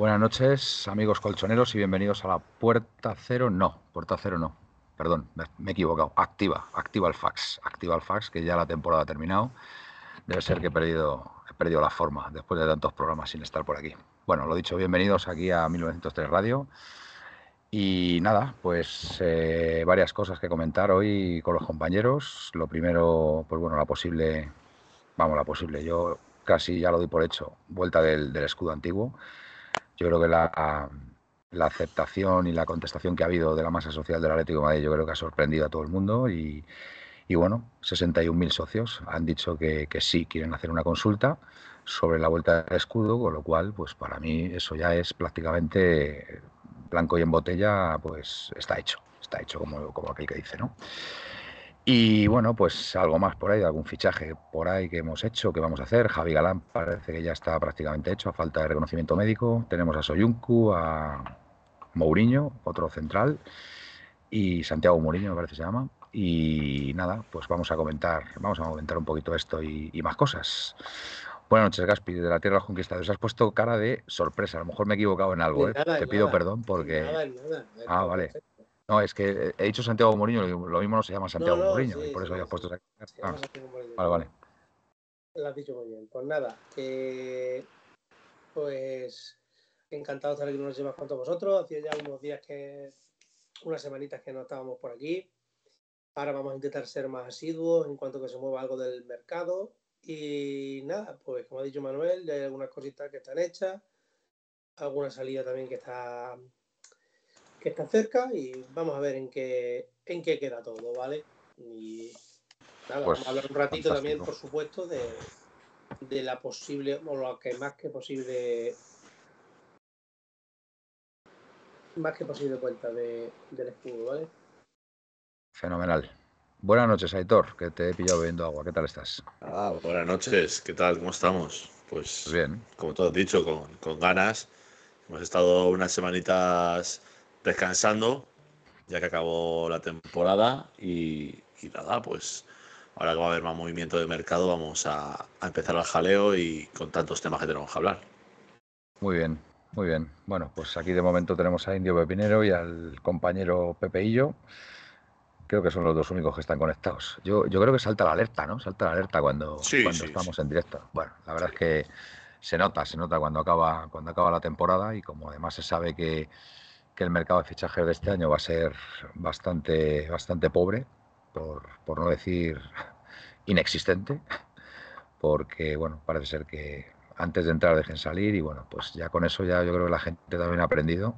Buenas noches, amigos colchoneros, y bienvenidos a la Puerta Cero. No, Puerta Cero no. Perdón, me, he equivocado. Activa, activa el fax. Activa el fax, que ya la temporada ha terminado. Debe ser que he perdido, he perdido la forma después de tantos programas sin estar por aquí. Bueno, lo dicho, bienvenidos aquí a 1903 Radio. Y nada, pues eh, varias cosas que comentar hoy con los compañeros. Lo primero, pues bueno, la posible, vamos, la posible, yo casi ya lo doy por hecho, vuelta del escudo antiguo. Yo creo que la, aceptación y la contestación que ha habido de la masa social del Atlético de Madrid, yo creo que ha sorprendido a todo el mundo y, bueno, 61.000 socios han dicho que, sí quieren hacer una consulta sobre la vuelta del escudo, con lo cual, pues para mí eso ya es prácticamente blanco y en botella, pues está hecho, está hecho como aquel que dice, ¿no? Y bueno, pues algo más por ahí, algún fichaje por ahí que hemos hecho, que vamos a hacer. Javi Galán parece que ya está prácticamente hecho, a falta de reconocimiento médico. Tenemos a Soyuncu, a Mourinho, otro central, y Santiago Mourinho, me parece que se llama. Y nada, pues vamos a comentar, vamos a comentar un poquito esto y, más cosas. Buenas noches, Gaspi, de la Tierra de los Conquistadores. Has puesto cara de sorpresa. A lo mejor me he equivocado en algo, ¿eh? Te pido perdón porque. ah, vale. No, es que he dicho Santiago Mourinho, lo mismo no se llama Santiago Mourinho, y por eso había puesto ah, vale, vale. Lo has dicho muy bien. Pues nada, que pues encantado de estar aquí unos días más con todos vosotros. Hacía ya unos días que, unas semanitas que no estábamos por aquí. Ahora vamos a intentar ser más asiduos en cuanto que se mueva algo del mercado. Y nada, pues como ha dicho Manuel, ya hay algunas cositas que están hechas, alguna salida también que está que está cerca y vamos a ver en qué, en qué queda todo, ¿vale? Y nada, pues, vamos a hablar un ratito también, por supuesto, de, de la posible, o lo que más que posible más que posible cuenta de, del escudo, ¿vale? Fenomenal. Buenas noches, Aitor, que te he pillado bebiendo agua. ¿Qué tal estás? Ah, buenas noches. ¿Qué tal? ¿Cómo estamos? Pues, pues bien. Como todo dicho, con, con ganas. Hemos estado unas semanitas descansando, ya que acabó la temporada y, nada, pues ahora que va a haber más movimiento de mercado vamos a, empezar al jaleo y con tantos temas que tenemos que hablar. Muy bien, muy bien. Bueno, pues aquí de momento tenemos a Indio Pepinero y al compañero Pepeillo. Creo que son los dos únicos que están conectados. Yo, yo creo que salta la alerta, ¿no? Salta la alerta cuando, cuando estamos en directo. Bueno, la verdad es que se nota, se nota cuando acaba, cuando acaba la temporada y como además se sabe que, que el mercado de fichajes de este año va a ser bastante, bastante pobre, por, por no decir inexistente, porque bueno, parece ser que antes de entrar dejen salir y bueno, pues ya con eso ya yo creo que la gente también ha aprendido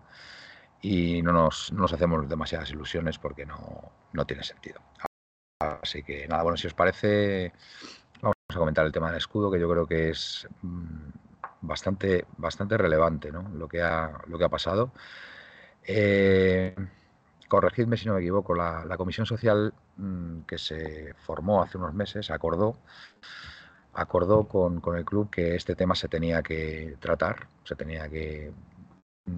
y no nos, no nos hacemos demasiadas ilusiones porque no, no tiene sentido. Así que nada, bueno, si os parece, vamos a comentar el tema del escudo, que yo creo que es mm, bastante, bastante relevante ¿no? lo, que ha, lo que ha pasado. Eh, corregidme si no me equivoco, la, Comisión Social mm, que se formó hace unos meses acordó, acordó con, el club que este tema se tenía que tratar, se tenía que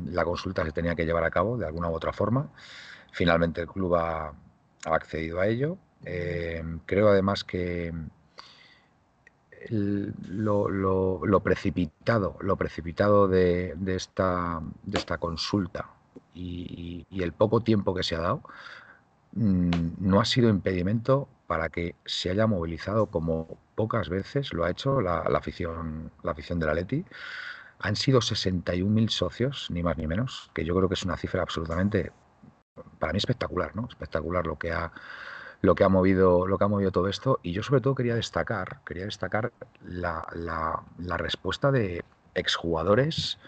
la consulta se tenía que llevar a cabo de alguna u otra forma. Finalmente el club ha, accedido a ello. Eh, creo además que lo, precipitado, lo precipitado de, esta, de esta consulta y, el poco tiempo que se ha dado mm, no ha sido impedimento para que se haya movilizado como pocas veces lo ha hecho la, afición la afición de la Leti. Han sido 61.000 socios, ni más ni menos, que yo creo que es una cifra absolutamente, para mí espectacular, ¿no? Espectacular lo que ha lo que ha movido lo que ha movido todo esto y yo sobre todo quería destacar quería destacar la, la respuesta de exjugadores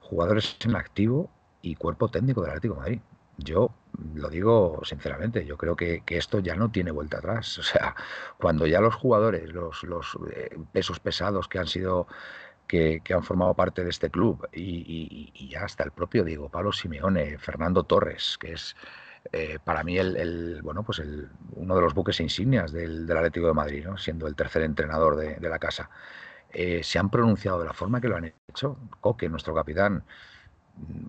jugadores en activo y cuerpo técnico del Atlético de Madrid. Yo lo digo sinceramente, yo creo que, esto ya no tiene vuelta atrás. O sea, cuando ya los jugadores, los, los eh, pesos pesados que han sido que, han formado parte de este club y, ya hasta el propio Diego Pablo Simeone, Fernando Torres, que es eh, para mí el, bueno pues el, uno de los buques insignias del, del Atlético de Madrid, ¿no? siendo el tercer entrenador de, la casa, eh, se han pronunciado de la forma que lo han hecho. Coque, nuestro capitán,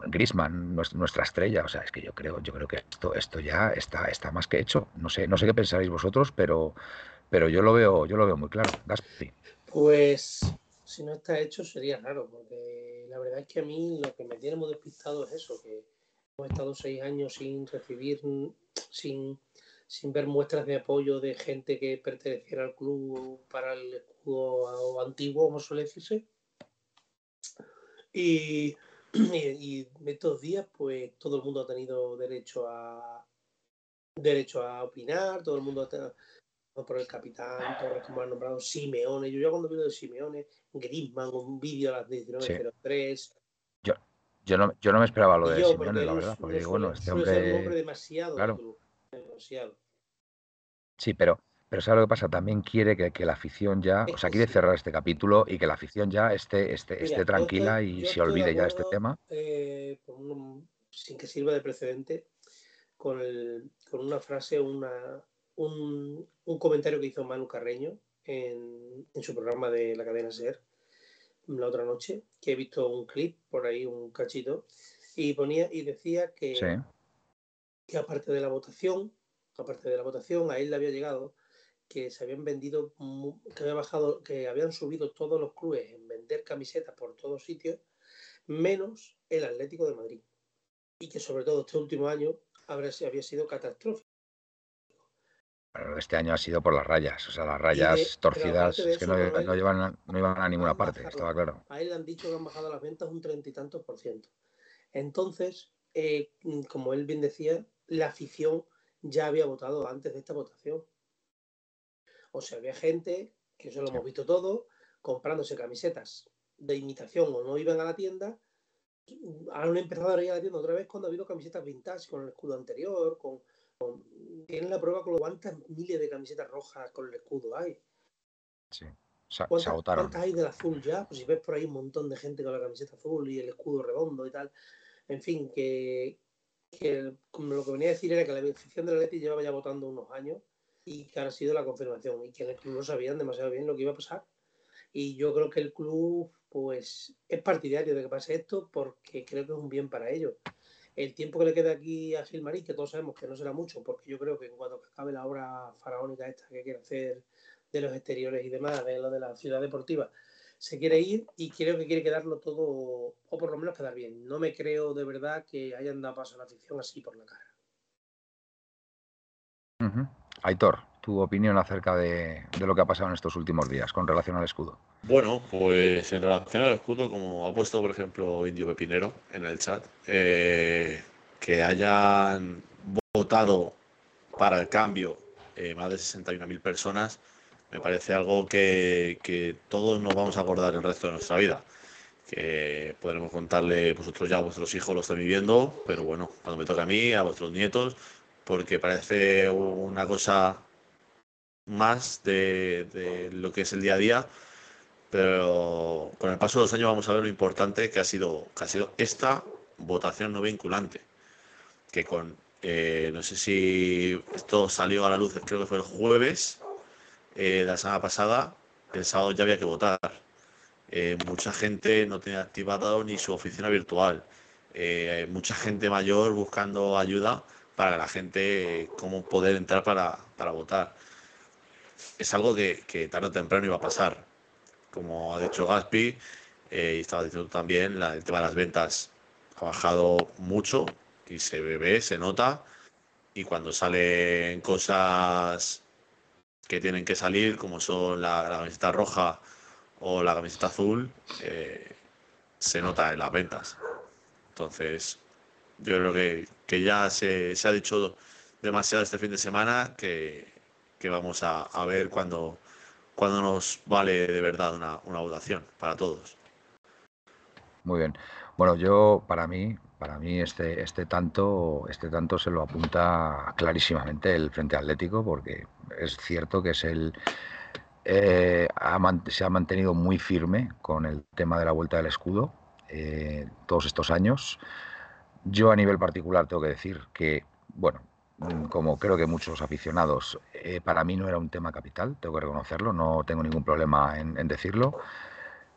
Grisman, nuestra estrella. O sea, es que yo creo, yo creo que esto, esto ya está, está más que hecho. No sé, no sé qué pensaréis vosotros, pero, pero yo lo veo, yo lo veo muy claro. Pues si no está hecho sería raro, porque la verdad es que a mí lo que me tiene muy despistado es eso, que hemos estado seis años sin recibir, sin, sin ver muestras de apoyo de gente que perteneciera al club para el escudo antiguo, como suele decirse. Y, y, estos días, pues todo el mundo ha tenido derecho a derecho a opinar, todo el mundo ha tenido, por el capitán, Torres, como han nombrado, Simeone. Yo ya cuando vi lo de Simeone, Griezmann, un vídeo a las 19.03. Yo, yo, no, yo no me esperaba lo de Simeone, la verdad, porque bueno, este hombre... un hombre demasiado, claro. demasiado. Sí, pero, pero ¿sabes lo que pasa? También quiere que, que la afición ya, o sea, quiere cerrar este capítulo y que la afición ya esté, esté, esté tranquila y se olvide ya de este tema. Eh, sin que sirva de precedente, con, el, con una frase, una, un, un, comentario que hizo Manu Carreño en, en, su programa de la cadena SER la otra noche, que he visto un clip por ahí, un cachito, y ponía y decía que, sí. que aparte de la votación, aparte de la votación, a él le había llegado que se habían vendido, que había bajado, que habían subido todos los clubes en vender camisetas por todos sitios, menos el Atlético de Madrid. Y que sobre todo este último año habría, había sido catastrófico. Bueno, este año ha sido por las rayas, o sea, las rayas de, torcidas es que no, no, no, llevan a, no iban a ninguna parte, estaba claro. A él le han dicho que han bajado las ventas un treinta y tantos por ciento. Entonces, eh, como él bien decía, la afición ya había votado antes de esta votación. O sea, había gente, que eso lo hemos visto todo, comprándose camisetas de imitación o no iban a la tienda. Han empezado a ir a la tienda otra vez cuando ha habido camisetas vintage con el escudo anterior, con, con tienen la prueba con cuántas miles de camisetas rojas con el escudo hay. Sí. Se, ¿Cuántas, se agotaron. ¿Cuántas hay del azul ya? Pues si ves por ahí un montón de gente con la camiseta azul y el escudo redondo y tal. En fin, que, que como lo que venía a decir era que la afición de la Leti llevaba ya votando unos años y que ha sido la confirmación y que en el club no sabían demasiado bien lo que iba a pasar. Y yo creo que el club pues es partidario de que pase esto porque creo que es un bien para ellos. El tiempo que le queda aquí a Gilmarín, que todos sabemos que no será mucho, porque yo creo que en cuanto acabe la obra faraónica esta que quiere hacer de los exteriores y demás, de lo de la ciudad deportiva, se quiere ir y creo que quiere quedarlo todo, o por lo menos quedar bien. No me creo de verdad que hayan dado paso a la afición así por la cara. Uh. Aitor, tu opinión acerca de, de, lo que ha pasado en estos últimos días con relación al escudo. Bueno, pues en relación al escudo, como ha puesto, por ejemplo, Indio Pepinero en el chat, eh, que hayan votado para el cambio eh, más de 61.000 personas, me parece algo que, que, todos nos vamos a acordar el resto de nuestra vida. Que podremos contarle vosotros ya a vuestros hijos lo están viviendo, pero bueno, cuando me toque a mí, a vuestros nietos, porque parece una cosa más de, lo que es el día a día, pero con el paso de los años vamos a ver lo importante que ha sido, que ha sido esta votación no vinculante, que con, eh, no sé si esto salió a la luz, creo que fue el jueves eh, la semana pasada, el sábado ya había que votar. Eh, mucha gente no tenía activado ni su oficina virtual, mucha gente mayor buscando ayuda para la gente cómo poder entrar para, para votar. Es algo que, que, tarde o temprano iba a pasar. Como ha dicho Gaspi, eh, y estaba diciendo también, la, el tema de las ventas ha bajado mucho y se ve, se nota. Y cuando salen cosas que tienen que salir, como son la, la camiseta roja o la camiseta azul, eh, se nota en las ventas. Entonces, yo creo que, que ya se, se, ha dicho demasiado este fin de semana que, que vamos a, a, ver cuando, cuando nos vale de verdad una, una, votación para todos. Muy bien. Bueno, yo para mí, para mí este, este tanto, este tanto se lo apunta clarísimamente el Frente Atlético, porque es cierto que es el eh, se ha mantenido muy firme con el tema de la vuelta del escudo eh, todos estos años. Yo a nivel particular tengo que decir que, bueno, como creo que muchos aficionados, eh, para mí no era un tema capital, tengo que reconocerlo, no tengo ningún problema en, decirlo.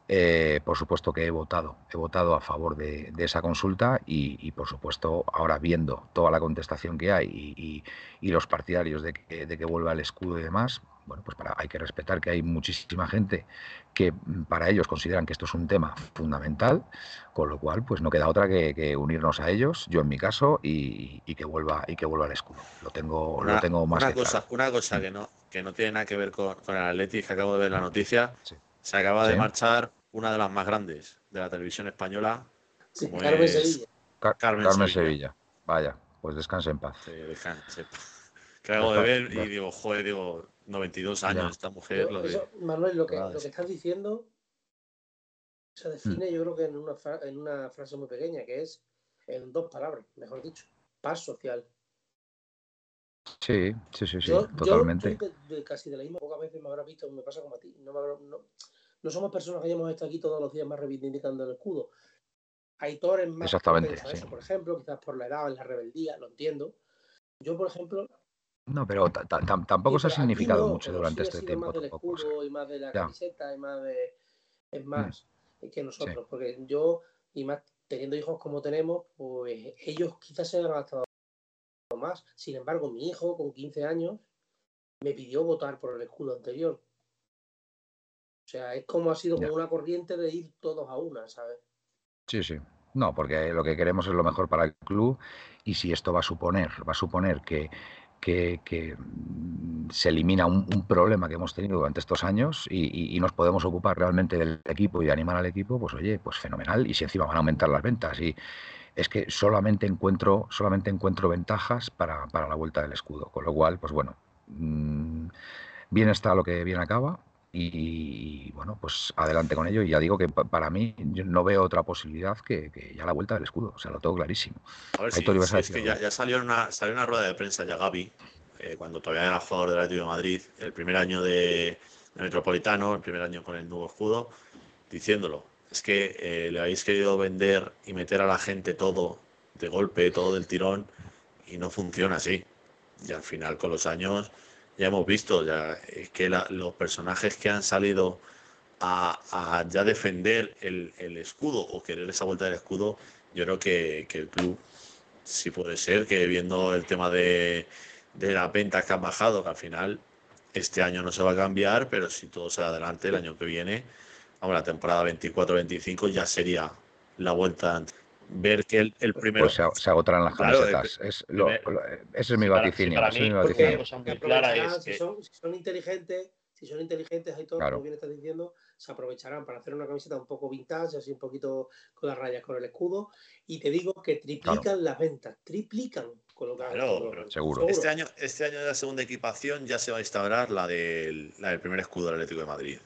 Eh, por supuesto que he votado, he votado a favor de, esa consulta y, por supuesto ahora viendo toda la contestación que hay y los partidarios de que, de que, vuelva el escudo y demás, bueno, pues para, hay que respetar que hay muchísima gente que mm, para ellos consideran que esto es un tema fundamental, con lo cual pues no queda otra que, unirnos a ellos, yo en mi caso, y, que vuelva y que vuelva al escudo. Lo tengo, lo tengo más una cosa, Una cosa que no, que no tiene nada que ver con, el Atlético, que acabo de ver la noticia, se acaba de marchar una de las más grandes de la televisión española. Carmen Sevilla. Carmen, Sevilla. Vaya, pues descanse en paz. Sí, descanse en paz. Que acabo de ver y digo, joder, digo, 92 años esta mujer. Manuel, lo que, lo que estás diciendo se define, mm. yo creo que en una, en una frase muy pequeña, que es en dos palabras, mejor dicho, paz social. Sí, sí, sí, sí, totalmente. Yo casi de la misma, pocas veces me habrás visto, me pasa como a ti. No, no, no, somos personas que hayamos estado aquí todos los días más reivindicando el escudo. Hay torres más Exactamente, eso, por ejemplo, quizás por la edad, la rebeldía, lo entiendo. Yo, por ejemplo, no, pero tampoco se ha significado mucho durante este tiempo. Más del escudo y más de la camiseta y más de. Es mm. más que nosotros, porque yo, y más teniendo hijos como tenemos, pues ellos quizás se han gastado más. Sin embargo, mi hijo con 15 años me pidió votar por el escudo anterior. O sea, es como ha sido como una corriente de ir todos a una, ¿sabes? Sí, sí. No, porque lo que queremos es lo mejor para el club y si esto va a suponer, va a suponer que que, mm, se elimina un, problema que hemos tenido durante estos años y, nos podemos ocupar realmente del equipo y animar al equipo, pues oye, pues fenomenal. Y si encima van a aumentar las ventas y es que solamente encuentro, solamente encuentro ventajas para, la vuelta del escudo. Con lo cual, pues bueno, mm, bien está lo que bien acaba. Y, bueno, pues adelante con ello. Y ya digo que para mí yo no veo otra posibilidad que, ya la vuelta del escudo. O sea, lo tengo clarísimo. A ver si, es que ya, salió, una, salió una rueda de prensa ya Gaby, eh, cuando todavía era jugador del Atlético de Madrid, el primer año de, Metropolitano, el primer año con el nuevo escudo, diciéndolo. Es que eh, le habéis querido vender y meter a la gente todo de golpe, todo del tirón, y no funciona así. Y al final, con los años ya hemos visto ya que los personajes que han salido a, ya defender el, escudo o querer esa vuelta del escudo, yo creo que, el club sí puede ser que viendo el tema de, de las ventas que han bajado, al final este año no se va a cambiar, pero si todo se adelante el año que viene, vamos, la temporada 24-25 ya sería la vuelta ver que el, el primero. Pues se, agotarán las camisetas. es ese es mi vaticinio. Para, mí, si, son, si, son, inteligentes, si son inteligentes, hay todo, como bien estás diciendo, se aprovecharán para hacer una camiseta un poco vintage, así un poquito con las rayas con el escudo. Y te digo que triplican las ventas, triplican. Con lo que claro, seguro. Este año, este año de la segunda equipación ya se va a instaurar la del, la del primer escudo del Atlético de Madrid.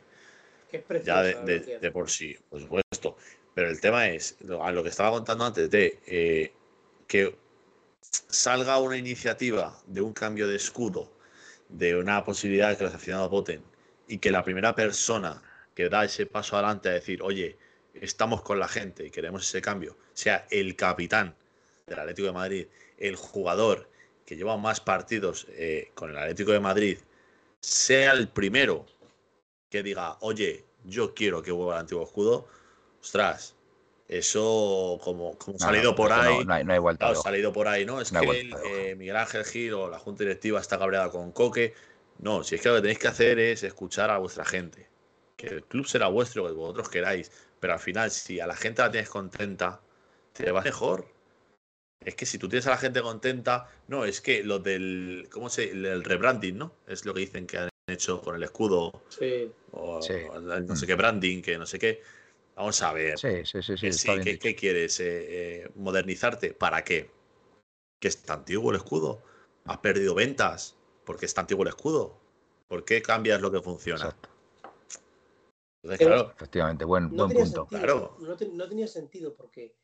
Que es preciosa, ya de, de, de, por sí, por supuesto. Pero el tema es, a lo que estaba contando antes, de eh, que salga una iniciativa de un cambio de escudo, de una posibilidad de que los aficionados voten, y que la primera persona que da ese paso adelante a decir, oye, estamos con la gente y queremos ese cambio, sea el capitán del Atlético de Madrid, el jugador que lleva más partidos eh, con el Atlético de Madrid, sea el primero que diga, oye, yo quiero que vuelva el antiguo escudo, ostras, eso como, como salido por ahí. No, hay, vuelta. salido por ahí, ¿no? Es que eh, Miguel Ángel Gil o la Junta Directiva está cabreada con Coque. No, si es que lo que tenéis que hacer es escuchar a vuestra gente. Que el club será vuestro, que vosotros queráis. Pero al final, si a la gente la tienes contenta, te va mejor. Es que si tú tienes a la gente contenta, no, es que lo del, ¿cómo se? El rebranding, ¿no? Es lo que dicen que han hecho con el escudo. Sí. O, no sé qué branding, que no sé qué. Vamos a ver. Sí, sí, sí. sí, ¿qué, quieres? Eh, eh, ¿Modernizarte? ¿Para qué? ¿Que está antiguo el escudo? ¿Has perdido ventas? porque está antiguo el escudo? ¿Por qué cambias lo que funciona? Exacto. claro, Efectivamente, buen, buen punto. claro. no, tenía sentido porque,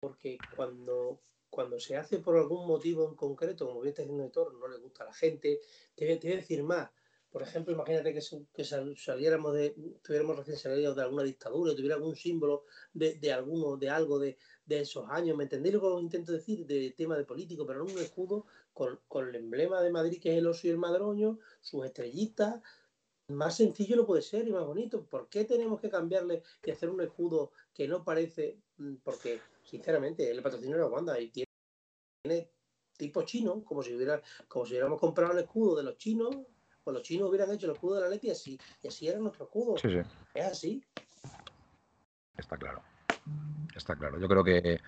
porque cuando, cuando se hace por algún motivo en concreto, como bien está diciendo Héctor, no le gusta a la gente, te voy a decir más por ejemplo, imagínate que, saliéramos de, tuviéramos recién salido de alguna dictadura, tuviera algún símbolo de, de alguno, de algo de, esos años, ¿me entendéis lo que intento decir? De tema de político, pero no un escudo con, el emblema de Madrid, que es el oso y el madroño, sus estrellitas. Más sencillo no puede ser y más bonito. ¿Por qué tenemos que cambiarle y hacer un escudo que no parece? Mm, porque, sinceramente, el patrocinio de Wanda y tiene tipo chino, como si hubiera, como si hubiéramos comprado el escudo de los chinos pues los chinos hubieran hecho el escudo de la Leti así, y así era nuestro escudo. Sí, sí. Es así. Está claro. Está claro. Yo creo que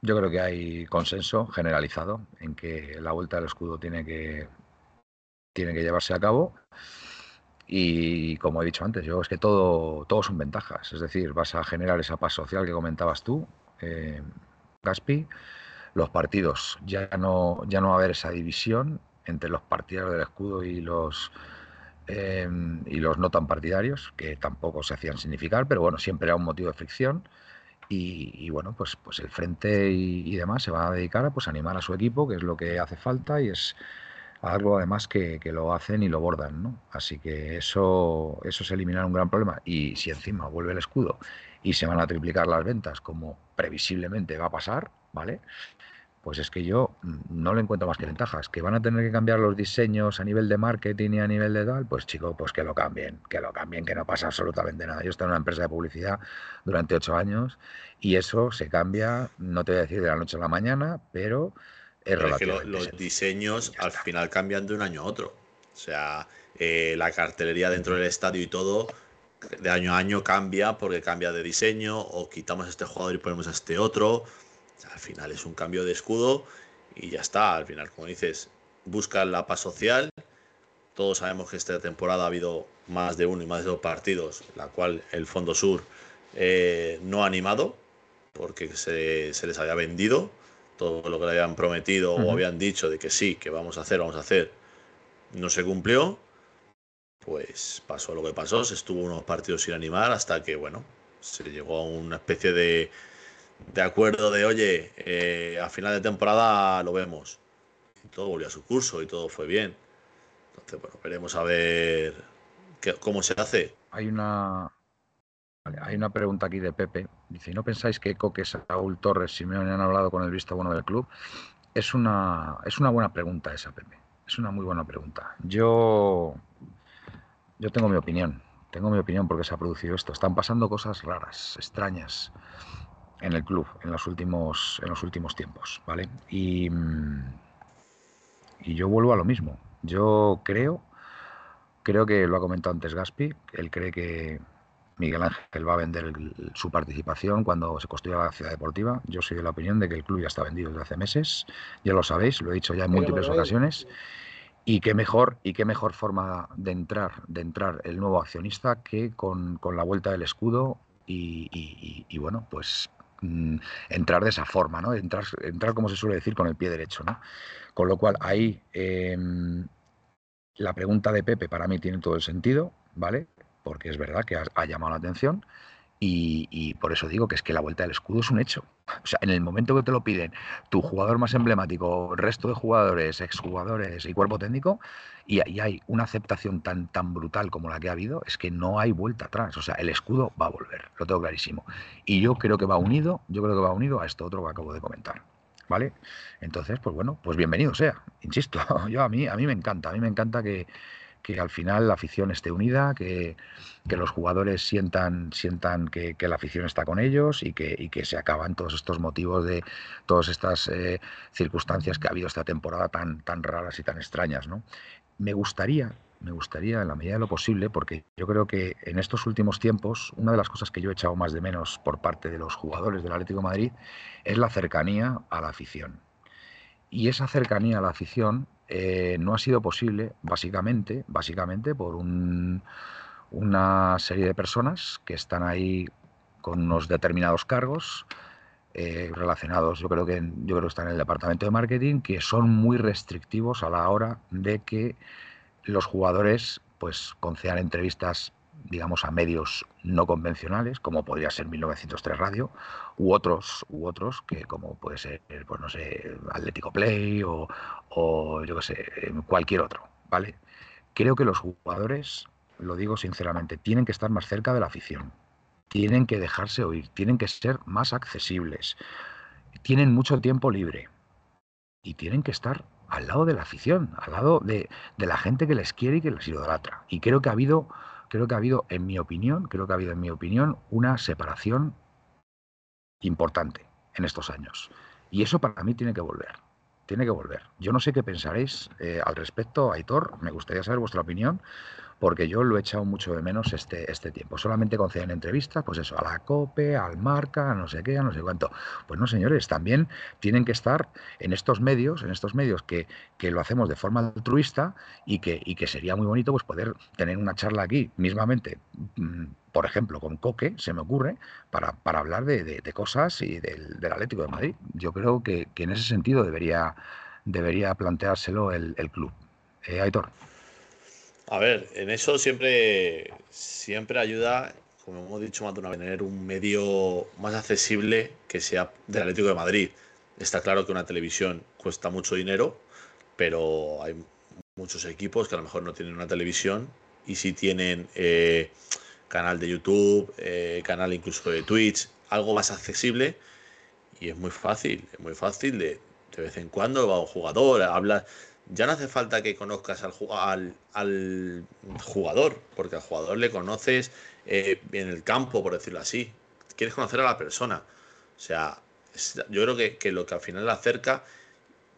yo creo que hay consenso generalizado en que la vuelta del escudo tiene que tiene que llevarse a cabo. Y como he dicho antes, yo es que todo, todo son ventajas. Es decir, vas a generar esa paz social que comentabas tú, eh, Gaspi. Los partidos ya no, ya no va a haber esa división entre los partidarios del escudo y los eh, y los no tan partidarios, que tampoco se hacían significar, pero bueno, siempre era un motivo de fricción. Y, bueno, pues, pues el frente y, demás se va a dedicar a pues, animar a su equipo, que es lo que hace falta y es algo además que, lo hacen y lo bordan, ¿no? Así que eso, eso es eliminar un gran problema. Y si encima vuelve el escudo y se van a triplicar las ventas, como previsiblemente va a pasar, ¿vale? Pues es que yo no le encuentro más que ventajas. Que van a tener que cambiar los diseños a nivel de marketing y a nivel de tal, pues chico, pues que lo cambien, que lo cambien, que no pasa absolutamente nada. Yo estoy en una empresa de publicidad durante ocho años y eso se cambia, no te voy a decir de la noche a la mañana, pero es relativo. que los diseños al final cambian de un año a otro. O sea, eh, la cartelería dentro del estadio y todo, de año a año cambia porque cambia de diseño o quitamos a este jugador y ponemos a este otro al final es un cambio de escudo y ya está. Al final, como dices, busca la paz social. Todos sabemos que esta temporada ha habido más de uno y más de dos partidos, la cual el Fondo Sur eh, no ha animado porque se, les había vendido todo lo que le habían prometido o habían dicho de que sí, que vamos a hacer, vamos a hacer, no se cumplió. Pues pasó lo que pasó, se estuvo unos partidos sin animar hasta que, bueno, se llegó a una especie de, de acuerdo de, oye, eh, a final de temporada lo vemos. Y todo volvió a su curso y todo fue bien. Entonces, bueno, veremos a ver cómo se hace. Hay una, hay una pregunta aquí de Pepe. Dice, ¿no pensáis que Coque, Saúl Torres, Simeone han hablado con el visto bueno del club? Es una, es una buena pregunta esa, Pepe. Es una muy buena pregunta. Yo, yo tengo mi opinión. Tengo mi opinión porque se ha producido esto. Están pasando cosas raras, extrañas en el club en los últimos, en los últimos tiempos, ¿vale? Y, mm, y yo vuelvo a lo mismo. Yo creo, creo que lo ha comentado antes Gaspi, él cree que Miguel Ángel va a vender su participación cuando se construya la ciudad deportiva. Yo soy de la opinión de que el club ya está vendido desde hace meses, ya lo sabéis, lo he dicho ya en múltiples ocasiones. Y qué mejor, y qué mejor forma de entrar, de entrar el nuevo accionista que con, la vuelta del escudo y, y, bueno, pues Mm, entrar de esa forma, ¿no? Entrar, entrar, como se suele decir, con el pie derecho, ¿no? Con lo cual, ahí em, la pregunta de Pepe para mí tiene todo el sentido, ¿vale? Porque es verdad que ha llamado la atención y, por eso digo que es que la vuelta del escudo es un hecho. O sea, en el momento que te lo piden tu jugador más emblemático, resto de jugadores, exjugadores y cuerpo técnico, y, hay una aceptación tan, tan brutal como la que ha habido, es que no hay vuelta atrás. O sea, el escudo va a volver, lo tengo clarísimo. Y yo creo que va unido, yo creo que va unido a esto otro que acabo de comentar. ¿Vale? Entonces, pues bueno, pues bienvenido sea. Insisto, yo a mí, a mí me encanta, a mí me encanta que, que al final la afición esté unida, que, los jugadores sientan, sientan que, la afición está con ellos y que, que se acaban todos estos motivos de todas estas eh, circunstancias que ha habido esta temporada tan, tan raras y tan extrañas. ¿no? Me gustaría, me gustaría en la medida de lo posible, porque yo creo que en estos últimos tiempos, una de las cosas que yo he echado más de menos por parte de los jugadores del Atlético Madrid es la cercanía a la afición. Y esa cercanía a la afición eh, no ha sido posible, básicamente, básicamente por una serie de personas que están ahí con unos determinados cargos eh, relacionados, yo creo que yo creo que están en el departamento de marketing, que son muy restrictivos a la hora de que los jugadores pues concedan entrevistas digamos, a medios no convencionales, como podría ser 1903 Radio, u otros, u otros que como puede ser, pues no sé, Atlético Play o, yo qué sé, cualquier otro, ¿vale? Creo que los jugadores, lo digo sinceramente, tienen que estar más cerca de la afición, tienen que dejarse oír, tienen que ser más accesibles, tienen mucho tiempo libre y tienen que estar al lado de la afición, al lado de, de la gente que les quiere y que les idolatra. Y creo que ha habido creo que ha habido, en mi opinión, creo que ha habido, en mi opinión, una separación importante en estos años. Y eso para mí tiene que volver. tiene que volver. Yo no sé qué pensaréis eh, al respecto, Aitor, me gustaría saber vuestra opinión, porque yo lo he echado mucho de menos este, este tiempo. Solamente conceden entrevistas, pues eso, a la COPE, al Marca, a no sé qué, a no sé cuánto. Pues no, señores, también tienen que estar en estos medios, en estos medios que, que lo hacemos de forma altruista y que, y que sería muy bonito pues poder tener una charla aquí mismamente, mm, por ejemplo, con Coque, se me ocurre, para, para hablar de, de, cosas y del, del, Atlético de Madrid. Yo creo que, que, en ese sentido debería, debería planteárselo el, el club. Eh, Aitor. A ver, en eso siempre, siempre ayuda, como hemos dicho más de una vez, tener un medio más accesible que sea del Atlético de Madrid. Está claro que una televisión cuesta mucho dinero, pero hay muchos equipos que a lo mejor no tienen una televisión y sí tienen eh, canal de YouTube, eh, canal incluso de Twitch, algo más accesible y es muy fácil, es muy fácil de, de vez en cuando va un jugador, habla ya no hace falta que conozcas al, al, jugador, porque al jugador le conoces eh, en el campo, por decirlo así. Quieres conocer a la persona. O sea, yo creo que, que, lo que al final le acerca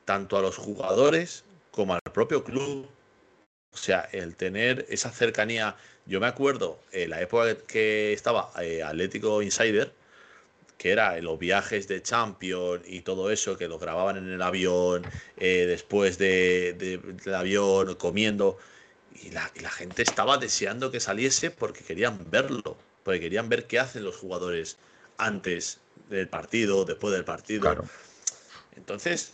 tanto a los jugadores como al propio club. O sea, el tener esa cercanía. Yo me acuerdo, en la época que estaba eh, Atlético Insider, que era los viajes de Champion y todo eso, que lo grababan en el avión, eh, después de, de, del avión, comiendo. Y la, y la, gente estaba deseando que saliese porque querían verlo, porque querían ver qué hacen los jugadores antes del partido, después del partido. Claro. Entonces,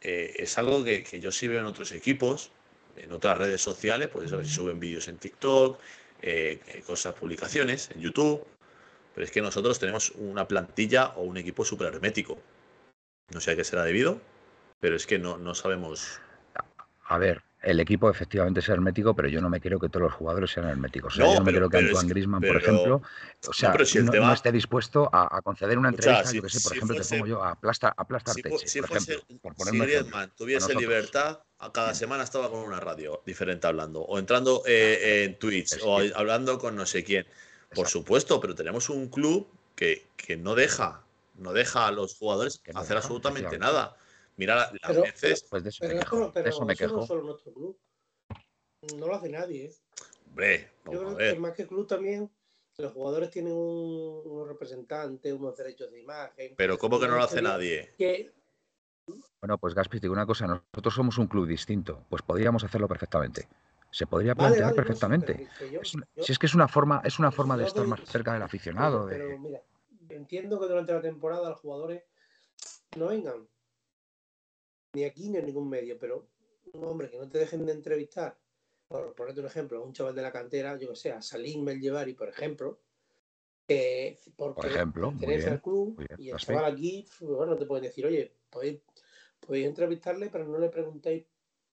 eh, es algo que, que, yo sí veo en otros equipos, en otras redes sociales, pues si suben vídeos en TikTok, eh, cosas, publicaciones en YouTube, pero es que nosotros tenemos una plantilla o un equipo súper hermético. No sé a qué será debido, pero es que no, no sabemos. A ver, el equipo efectivamente es hermético, pero yo no me creo que todos los jugadores sean herméticos. O sea, no, yo no me creo que Antoine Griezmann, por ejemplo, o sea, no, si no, tema... no, esté dispuesto a, a conceder una entrevista, si, yo que sé, por si ejemplo, fuese, te pongo yo a aplastar, aplastar si, teche, si por fuese, ejemplo, por si Griezmann tuviese libertad, a cada semana estaba con una radio diferente hablando, o entrando eh, en Twitch, es o que... hablando con no sé quién. Por supuesto, pero tenemos un club que, que, no deja, no deja a los jugadores no hacer deja, absolutamente nada. Mira las pero, veces. Pues de eso me quejo. Pero, de eso me quejo. no solo nuestro club. No lo hace nadie. ¿eh? Hombre, Yo creo que más que club también los jugadores tienen un, unos representantes, unos derechos de imagen. Pero ¿cómo que no lo hace nadie? Que... Bueno, pues Gaspi, te digo una cosa, nosotros somos un club distinto, pues podríamos hacerlo perfectamente se podría plantear vale, vale, perfectamente. No, yo, es, yo, si es que es una forma, es una forma de estar más cerca del aficionado. Pero, de... mira, entiendo que durante la temporada los jugadores no vengan ni aquí ni en ningún medio, pero un hombre que no te dejen de entrevistar, por ponerte un ejemplo, un chaval de la cantera, yo que sé, a Salim Meljevari, por ejemplo, eh, porque por ejemplo, tenéis al club bien, y el chaval aquí, pues, bueno, te pueden decir, oye, podéis, podéis entrevistarle, pero no le preguntéis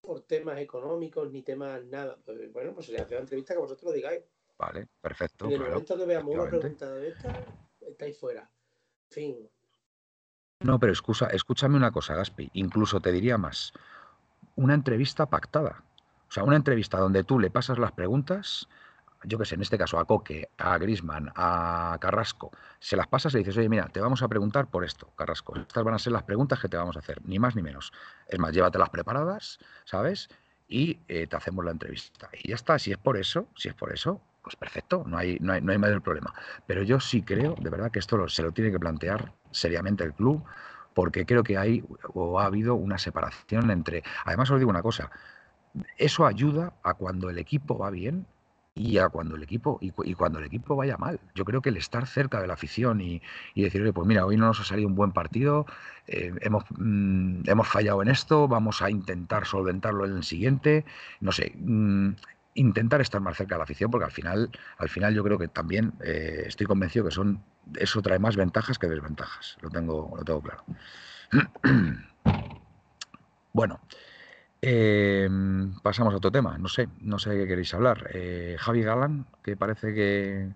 por temas económicos ni temas nada. Pues, bueno, pues se le hace la entrevista que vosotros lo digáis. Vale, perfecto. En el claro, momento que veamos una pregunta de esta, estáis fuera. Fin. No, pero excusa, escúchame una cosa, Gaspi. Incluso te diría más. Una entrevista pactada. O sea, una entrevista donde tú le pasas las preguntas, yo que sé, en este caso a Coque, a Grisman, a Carrasco, se las pasas y dices, oye, mira, te vamos a preguntar por esto, Carrasco. Estas van a ser las preguntas que te vamos a hacer, ni más ni menos. Es más, llévatelas preparadas, ¿sabes? Y eh, te hacemos la entrevista. Y ya está, si es por eso, si es por eso, pues perfecto, no hay, no no hay mayor problema. Pero yo sí creo, de verdad, que esto lo, se lo tiene que plantear seriamente el club, porque creo que hay o ha habido una separación entre. Además, os digo una cosa, eso ayuda a cuando el equipo va bien y a cuando el equipo y, cuando el equipo vaya mal. Yo creo que el estar cerca de la afición y, y decir, oye, pues mira, hoy no nos ha salido un buen partido, eh, hemos, mmm, hemos fallado en esto, vamos a intentar solventarlo en el siguiente, no sé, mmm, intentar estar más cerca de la afición, porque al final, al final yo creo que también eh, estoy convencido que son eso trae más ventajas que desventajas. Lo tengo, lo tengo claro. bueno. Eh, pasamos a otro tema. No sé, no sé qué queréis hablar. Eh, Javi Galán, que parece que,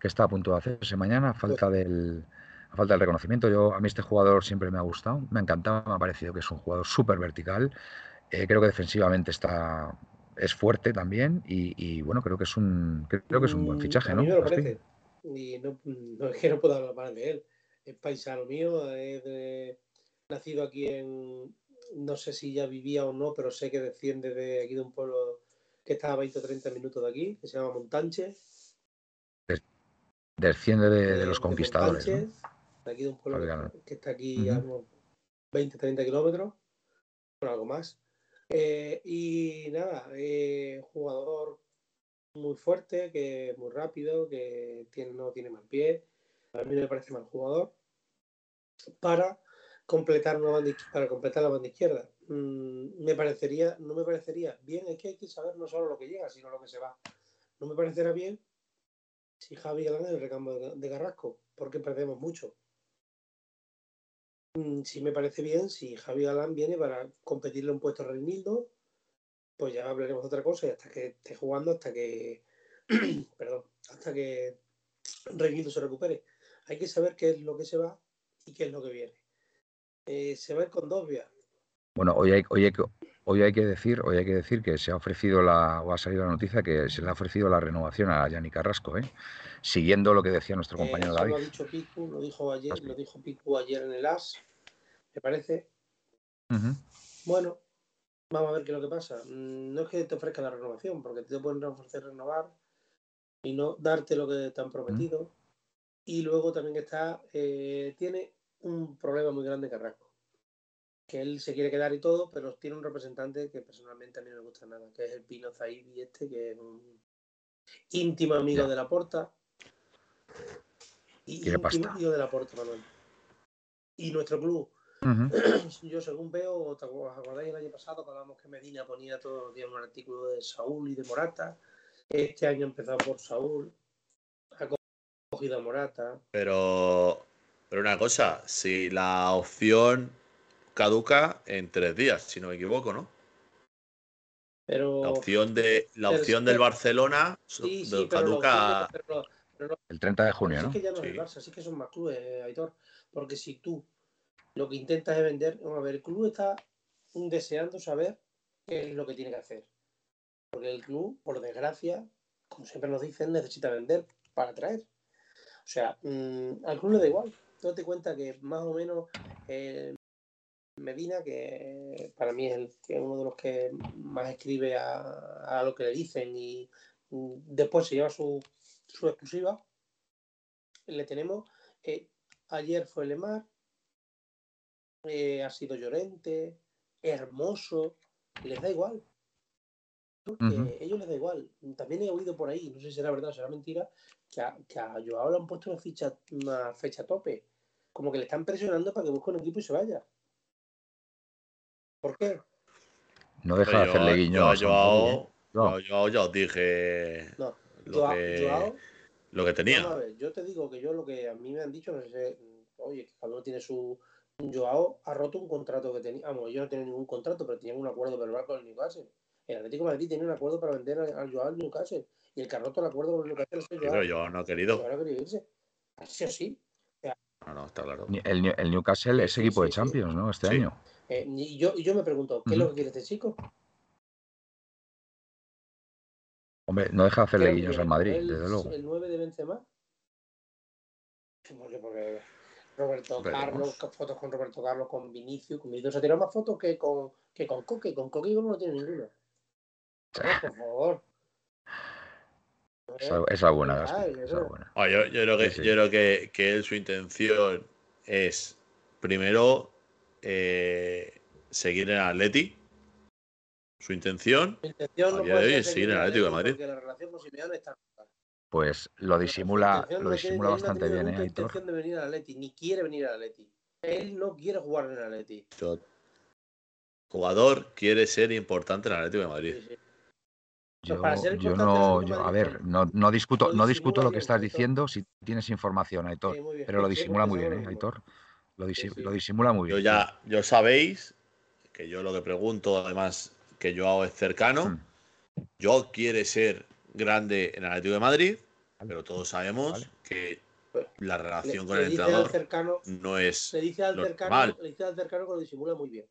que, está a punto de hacerse mañana, a falta del, a falta del reconocimiento. Yo a mí este jugador siempre me ha gustado, me ha encantado, me ha parecido que es un jugador súper vertical. Eh, creo que defensivamente está es fuerte también y, y, bueno creo que es un creo que es un buen fichaje, ¿no? Me lo parece. Y no, no, es que no puedo hablar mal de él. Es paisano mío, es de, nacido aquí en, no sé si ya vivía o no, pero sé que desciende de aquí de un pueblo que está a 20 o 30 minutos de aquí, que se llama Montanche. Desciende de, los conquistadores. de aquí de un pueblo que, está aquí a unos 20 30 kilómetros, por algo más. Eh, y nada, eh, jugador muy fuerte, que es muy rápido, que tiene, no tiene mal pie. A mí me parece mal jugador. Para completar una banda, para completar la banda izquierda. Mm, me parecería, no me parecería bien, es que hay que saber no solo lo que llega, sino lo que se va. No me parecerá bien si Javi en el recambio de Carrasco, porque perdemos mucho. Mm, si me parece bien si Javi Galán viene para competirle un puesto a Reinildo, pues ya hablaremos de otra cosa y hasta que esté jugando, hasta que, perdón, hasta que Reinildo se recupere. Hay que saber qué es lo que se va y qué es lo que viene. Eh, se va a ir con dos vías. Bueno, hoy hay, hoy, hay, hoy hay que decir, hoy hay que decir que se ha ofrecido la, o ha salido la noticia que se le ha ofrecido la renovación a Yanni Carrasco, ¿eh? siguiendo lo que decía nuestro eh, compañero David. Lo ha dicho Picu, lo dijo ayer, lo dijo Picu ayer en el AS, me parece. Bueno, vamos a ver qué es lo que pasa. Mm, no es que te ofrezca la renovación, porque te pueden ofrecer renovar y no darte lo que te han prometido. Y luego también está, eh, tiene un problema muy grande Carrasco. Que él se quiere quedar y todo, pero tiene un representante que personalmente a mí no me gusta nada, que es el Pino Zaibi este, que es un íntimo amigo de la Porta. Y íntimo amigo de la Porta, Manuel. Y nuestro club, yo según veo, ¿os acordáis el año pasado que hablamos que Medina ponía todos los días un artículo de Saúl y de Morata? Este año empezado por Saúl, ha cogido a Morata. Pero pero una cosa, si la opción caduca en tres días, si no me equivoco, ¿no? Pero, la opción de la opción del Barcelona caduca el 30 de junio, ¿no? Es que ya no es el Barça, sí que son más clubes, eh, Aitor. Porque si tú lo que intentas es vender, vamos a ver, el club está deseando saber qué es lo que tiene que hacer. Porque el club, por desgracia, como siempre nos dicen, necesita vender para traer. O sea, mm, al club le da igual date cuenta que más o menos eh, Medina, que para mí es, el, que uno de los que más escribe a, lo que le dicen y mm, después se lleva su, exclusiva, le tenemos. Eh, ayer fue Lemar, eh, ha sido Llorente, hermoso, les da igual. ellos les da igual. También he oído por ahí, no sé si será verdad o será mentira, que a, que a Joao le han puesto una, ficha, una fecha tope como que le están presionando para que busque un equipo y se vaya. ¿Por qué? No deja de hacerle guiño. Yo, yo, yo, ya os dije no, lo, que, lo que tenía. a ver, yo te digo que yo lo que a mí me han dicho, no sé, oye, que cada uno tiene su. Joao ha roto un contrato que tenía. Vamos, yo no tenía ningún contrato, pero tenía un acuerdo verbal con el Newcastle. El Atlético de Madrid tenía un acuerdo para vender al Joao al Newcastle. Y el que ha roto el acuerdo con el Newcastle es el Joao. Pero yo no he querido. Yo no he querido irse. Así o sí. No, no, está claro. El, el Newcastle es equipo de Champions, ¿no? Este año. Eh, y, yo, yo me pregunto, ¿qué es lo que quiere este chico? Hombre, no deja de hacerle guiños al Madrid, desde luego. ¿El 9 de Benzema? Porque, porque Roberto Carlos, fotos con Roberto Carlos, con Vinicius, con Vinicius se tirado más fotos que con, que con Coque, con Coque no lo tiene ninguno. por favor. Esa, buena, ah, yo, creo que, yo creo que, que, él su intención es primero eh, seguir en Atleti. Su intención, intención no es seguir en Atlético de Madrid. Pues lo disimula, lo disimula bastante bien, ¿eh, intención de venir al Atleti, ni quiere venir al Atleti. Él no quiere jugar en el Atleti. Jugador quiere ser importante en el Atlético de Madrid. Yo, no, a ver, no, no discuto, no discuto lo que estás diciendo si tienes información, Aitor, pero lo disimula muy bien, ¿eh, Aitor? Lo, disimula muy bien. Yo ya, yo sabéis que yo lo que pregunto, además, que Joao es cercano. Hmm. Yo quiere ser grande en el Atlético de Madrid, pero todos sabemos que la relación con el entrenador no es le dice al cercano, Le dice al cercano que lo disimula muy bien.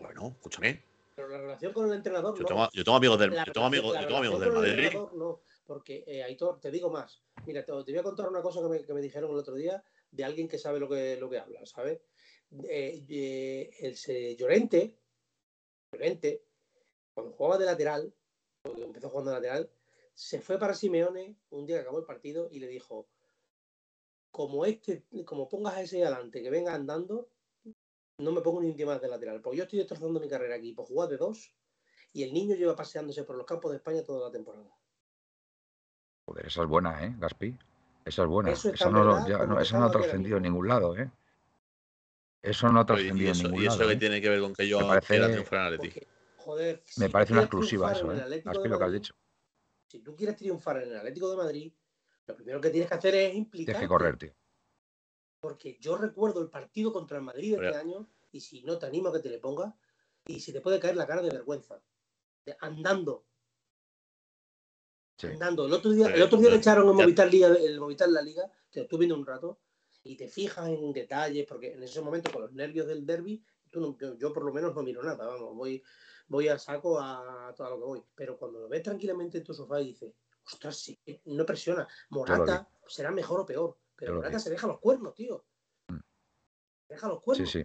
Bueno, escúchame. Pero la relación con el entrenador. Yo tengo, yo tengo amigos del, yo tengo amigos, yo tengo amigos del Madrid. No, porque, eh, Aitor, te digo más. Mira, te, voy a contar una cosa que me, que me, dijeron el otro día de alguien que sabe lo que, lo que habla, ¿sabes? eh, eh, el Llorente, Llorente, cuando jugaba de lateral, cuando empezó jugando de lateral, se fue para Simeone un día que acabó el partido y le dijo, como este, como pongas a ese adelante que venga andando, no me pongo ni un día más de lateral, porque yo estoy destrozando mi carrera aquí por jugar de dos y el niño lleva paseándose por los campos de España toda la temporada. Joder, esa es buena, ¿eh, Gaspi? Esa es buena. Eso no, ya- como no, que eso no ha trascendido en ningún lado, ¿eh? Eso no ha Pero, ¿Y trascendido en ningún y eso lado. qué ¿eh? tiene que ver con que yo Me parece- quiera triunfar en el Atleti? Porque, joder, Me parece una exclusiva eso, ¿eh? Gaspi, lo que has dicho. Si tú quieres triunfar en el Atlético de Madrid, lo primero que tienes que hacer es implicar. Tienes que correr, tío. Porque yo recuerdo el partido contra el Madrid de este año, y si no te animo a que te le pongas, y si te puede caer la cara de vergüenza. Andando, Sí. andando. El otro día, el otro día le pero- echaron el Movistar Liga, el Movistar La Liga, que lo estuve viendo un rato, y te fijas en detalles, porque en ese momento con los nervios del derby, tú no- yo, yo por lo menos no miro nada, vamos, voy, voy a saco a todo lo que voy. Pero cuando lo ves tranquilamente en tu sofá y dices, ostras, sí, no presiona. Morata será mejor o peor, pero lo Morata se deja los cuernos, tío. Mm. Se deja los Sí, cuernos sí,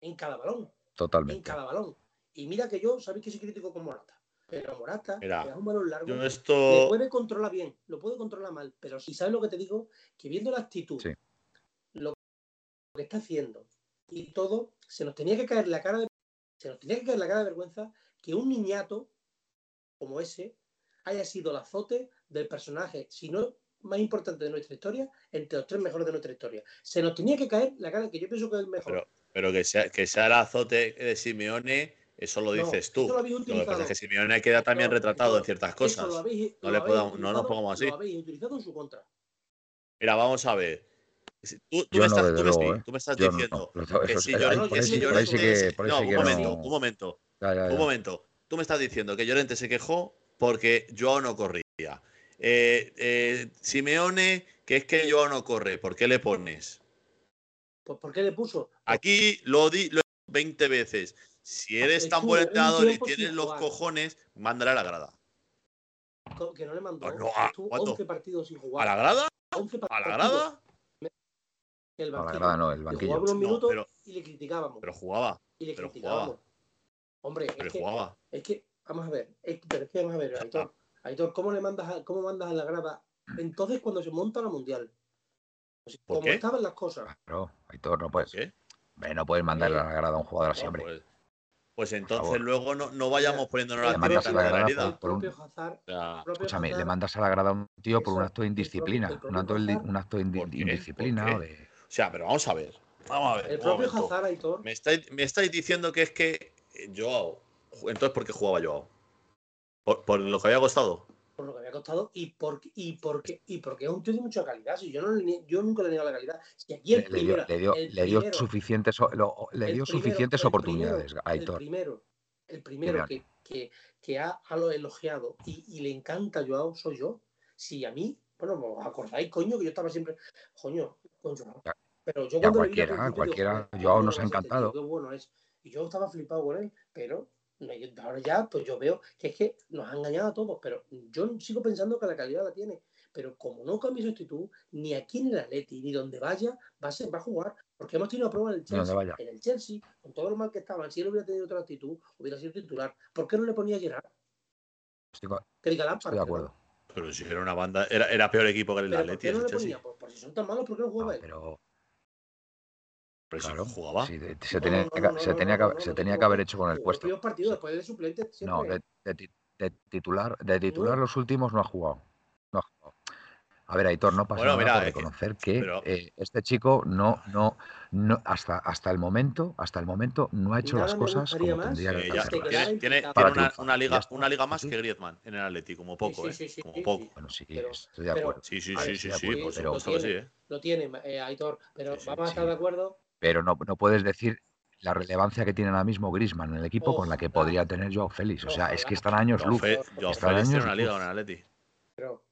en cada balón, en totalmente. cada balón. Y mira que yo, sabéis que soy crítico con Morata. Pero Morata, Mira, le da un balón largo, Yo esto. puede controlar bien, lo puede controlar mal, pero si sabes lo que te digo, que viendo la actitud, Sí. lo que está haciendo y todo, se nos tenía que caer la cara de, se nos tenía que caer la cara de vergüenza que un niñato como ese haya sido el azote del personaje, si no más importante de nuestra historia, entre los tres mejores de nuestra historia. Se nos tenía que caer la cara que yo pienso que es el mejor. Pero, pero que sea, que sea el azote de Simeone, eso lo No, dices tú. eso lo Lo que pasa es que Simeone queda también No, retratado eso- en ciertas cosas. lo habéis- No lo le habéis podamos- no nos utilizado- pongamos así. Lo habéis utilizado en su contra. Mira, vamos a ver. Tú, tú Yo me no, estás, tú me- luego, sí, ¿eh? tú me estás Yo no, diciendo no, que si Llorente, no, un momento, no- un momento, Ya, ya, un momento. Tú me estás diciendo que Llorente se quejó porque Joao no corría. Eh, eh, Simeone, que es que Joao no corre. ¿Por qué le pones? Pues ¿por qué le puso? Aquí lo di lo he dicho 20 veces. Si eres tan buen entrenador y tienes los jugar. cojones, mándale a la grada. Que no le mandó. No, no, a- ¿cuánto? 11 partidos sin ¿A jugar. la grada? 11 ¿A la grada? El A la banquillo. grada no, el banquillo. jugaba unos No, minutos pero- y le criticábamos. Pero jugaba, y le pero criticábamos. Hombre, pero es que, jugaba. es que, vamos a ver, es, pero es que vamos a ver, Aitor, Aitor, ¿cómo le mandas a, cómo mandas a la grada entonces cuando se monta la mundial? Pues, ¿Por como qué? estaban las cosas. Claro, Aitor, no ¿Por puedes. qué? No puedes mandarle a la grada a un jugador así, No, hombre. pues, pues entonces luego no, no vayamos poniéndonos la mandas a la en la grada por un- Hazard, Escúchame, le mandas a la grada a un tío por un acto de el propio- indisciplina. Un acto de, Hazard- un acto de indi- ¿Por qué? indisciplina ¿Por o qué? de. o sea, pero vamos a ver. Vamos a ver. el propio. Hazard, Aitor, Me estáis, me estáis diciendo que es que Joao. Entonces, ¿por qué jugaba Joao? ¿Por, por lo que había costado? por lo que había costado y porque y porque y porque es un tío de mucha calidad. Si yo no yo nunca le niego la calidad. Si aquí el Le, primero, le dio, el le dio primero- suficientes, lo- le el dio primero- suficientes el oportunidades, Aitor. El primero, el primero que, que, que ha, ha lo elogiado y, y le encanta a Joao soy yo. Si a mí, bueno, ¿os acordáis, coño, que yo estaba siempre, coño, con Joao. Ya. Pero yo Ya cuando le vi al cualquiera, cualquiera, Joao nos ha este tío, encantado. qué bueno es. Y yo estaba flipado con él, pero ahora ya, pues yo veo que es que nos ha engañado a todos, pero yo sigo pensando que la calidad la tiene. Pero como no cambie su actitud, ni aquí en el Atleti, ni donde vaya, va a, ser, va a jugar. Porque hemos tenido pruebas en el Chelsea. vaya. En el Chelsea, con todo lo mal que estaban, si él hubiera tenido otra actitud, hubiera sido titular. ¿Por qué no le ponía a Gerard? Estoy, Que diga Lampard, estoy de acuerdo. Pero si era una banda. Era, era peor equipo que el Pero ¿por Atleti. qué no le ponía? Pues, pues si son tan malos, ¿por qué no No, jugaba él? pero Pero si claro, jugaba. sí, se tenía, que- haber hecho con el puesto. partidos después de suplente. No, de, de ti- de titular, de titular No. los últimos no ha jugado. No ha jugado. A ver, Aitor, no pasa Bueno, nada mira, por es que- reconocer que, pero- eh, este chico no, no, no, hasta, hasta el momento, hasta el momento no ha hecho las cosas como más tendría que Eh, ya- tiene, una, liga, una liga más que Griezmann en el Atleti, como poco, sí, ¿eh? sí, sí, como sí, poco. sí. Bueno, sí, Pero- estoy de pero- acuerdo. Sí, sí, sí, sí, sí, ¿eh? Lo tiene, eh, Aitor, pero Sí, sí, vamos a sí. estar de acuerdo. Pero no, no puedes decir la relevancia que tiene ahora mismo Griezmann en el equipo con la que podría tener Joao Félix. O sea, es que están años Joao luz. Fe- Joao están Félix tiene años una liga con Atleti. Pero,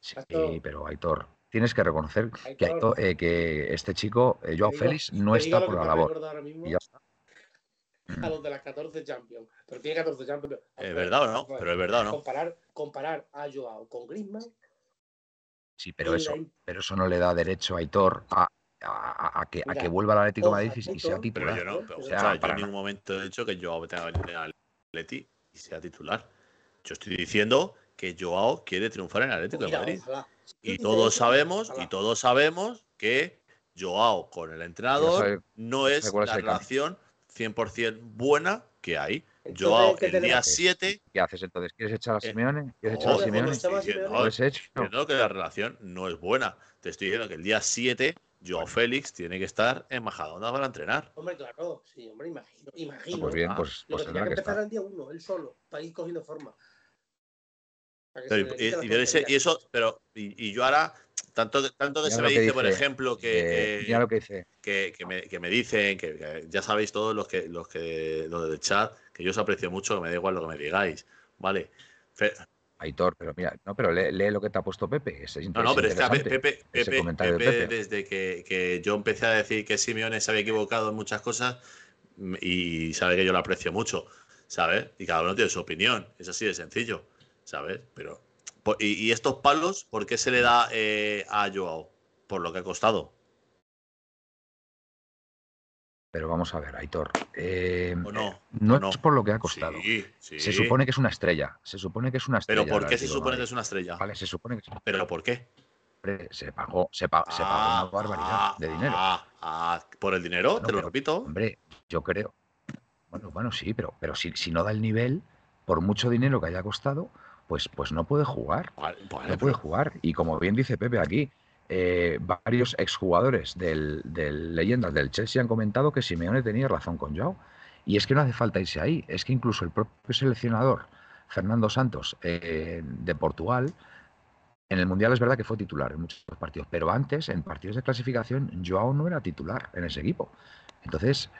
Sí, Aitor. pero Aitor, tienes que reconocer que, Aitor. Eh, que este chico, eh, Joao digo- Félix, no está por la labor. Y ya está. a los de las 14 Champions. Pero tiene 14 Champions. ¿Es verdad o no? Pero es verdad o no. Comparar, comparar a Joao con Griezmann. Sí, pero eso, la- pero eso no le da derecho a Aitor a, a, a que, a Mira, que vuelva al Atlético de Madrid y, y sea Héctor, Pero titular. yo no, pero, O sea, yo para en ningún momento he dicho que Joao venir al Atleti y sea titular. Yo estoy diciendo que Joao quiere triunfar en el Atlético Mira, de Madrid. ojalá. Y todos sabemos, y todos sabemos que Joao con el entrenador sabe- no es la relación 100% buena que hay. Entonces, Joao ¿qué el día que- 7 ¿Qué haces entonces? ¿Quieres echar a Eh, Simeone? ¿Quieres no, echar a Simeone? cuando se llama estoy diciendo- Simeone- ¿Lo has hecho? Entiendo que la relación no es buena. Te estoy diciendo que el día 7 Joao Félix tiene que estar en Majadahonda para entrenar. Hombre, claro, sí, hombre, imagino. imagino. Pues bien, Ah, pues, pues que tendrá que que empezar estar. el día uno, él solo, para ir cogiendo forma. Pero, y, eso, pero y, y yo ahora tanto, tanto que se me que dice, por ejemplo, que, Eh, que- mira lo que dice. que, que me, que me dicen, que, que ya sabéis todos los que los que los del chat, que yo os aprecio mucho, que me da igual lo que me digáis, ¿vale? Fe- Aitor, pero mira, no, pero lee, lee lo que te ha puesto Pepe. Es, no, no, pero es que a Pe- interesante. Pepe, Pepe, Pepe, Pepe. desde que, que yo empecé a decir que Simeone se había equivocado en muchas cosas mm, y sabe que yo lo aprecio mucho, ¿sabes? Y cada uno tiene su opinión, es así de sencillo, ¿sabes? Pero y, y estos palos, ¿por qué se le da eh, a Joao? Por lo que ha costado. Pero vamos a ver, Aitor. eh, ¿O no? no ¿O no? es por lo que ha costado. Sí, sí. Se supone que es una estrella. Se supone que es una estrella. Pero ¿por qué se supone que es una estrella? Vale, se supone que es- ¿Pero por qué? se pagó, se pagó, se pagó Ah, una barbaridad ah, de dinero. ah, ah, por el dinero, Bueno, te lo pero- repito. Hombre, yo creo. Bueno, bueno, sí, pero, pero si, si no da el nivel, por mucho dinero que haya costado, pues, pues no puede jugar. Vale, vale, no puede pero- jugar. Y como bien dice Pepe aquí, eh, varios exjugadores del, del Leyendas del Chelsea han comentado que Simeone tenía razón con Joao. Y es que no hace falta irse ahí. Es que incluso el propio seleccionador, Fernando Santos, eh, de Portugal, en el Mundial es verdad que fue titular en muchos partidos, pero antes, en partidos de clasificación, Joao no era titular en ese equipo. Entonces,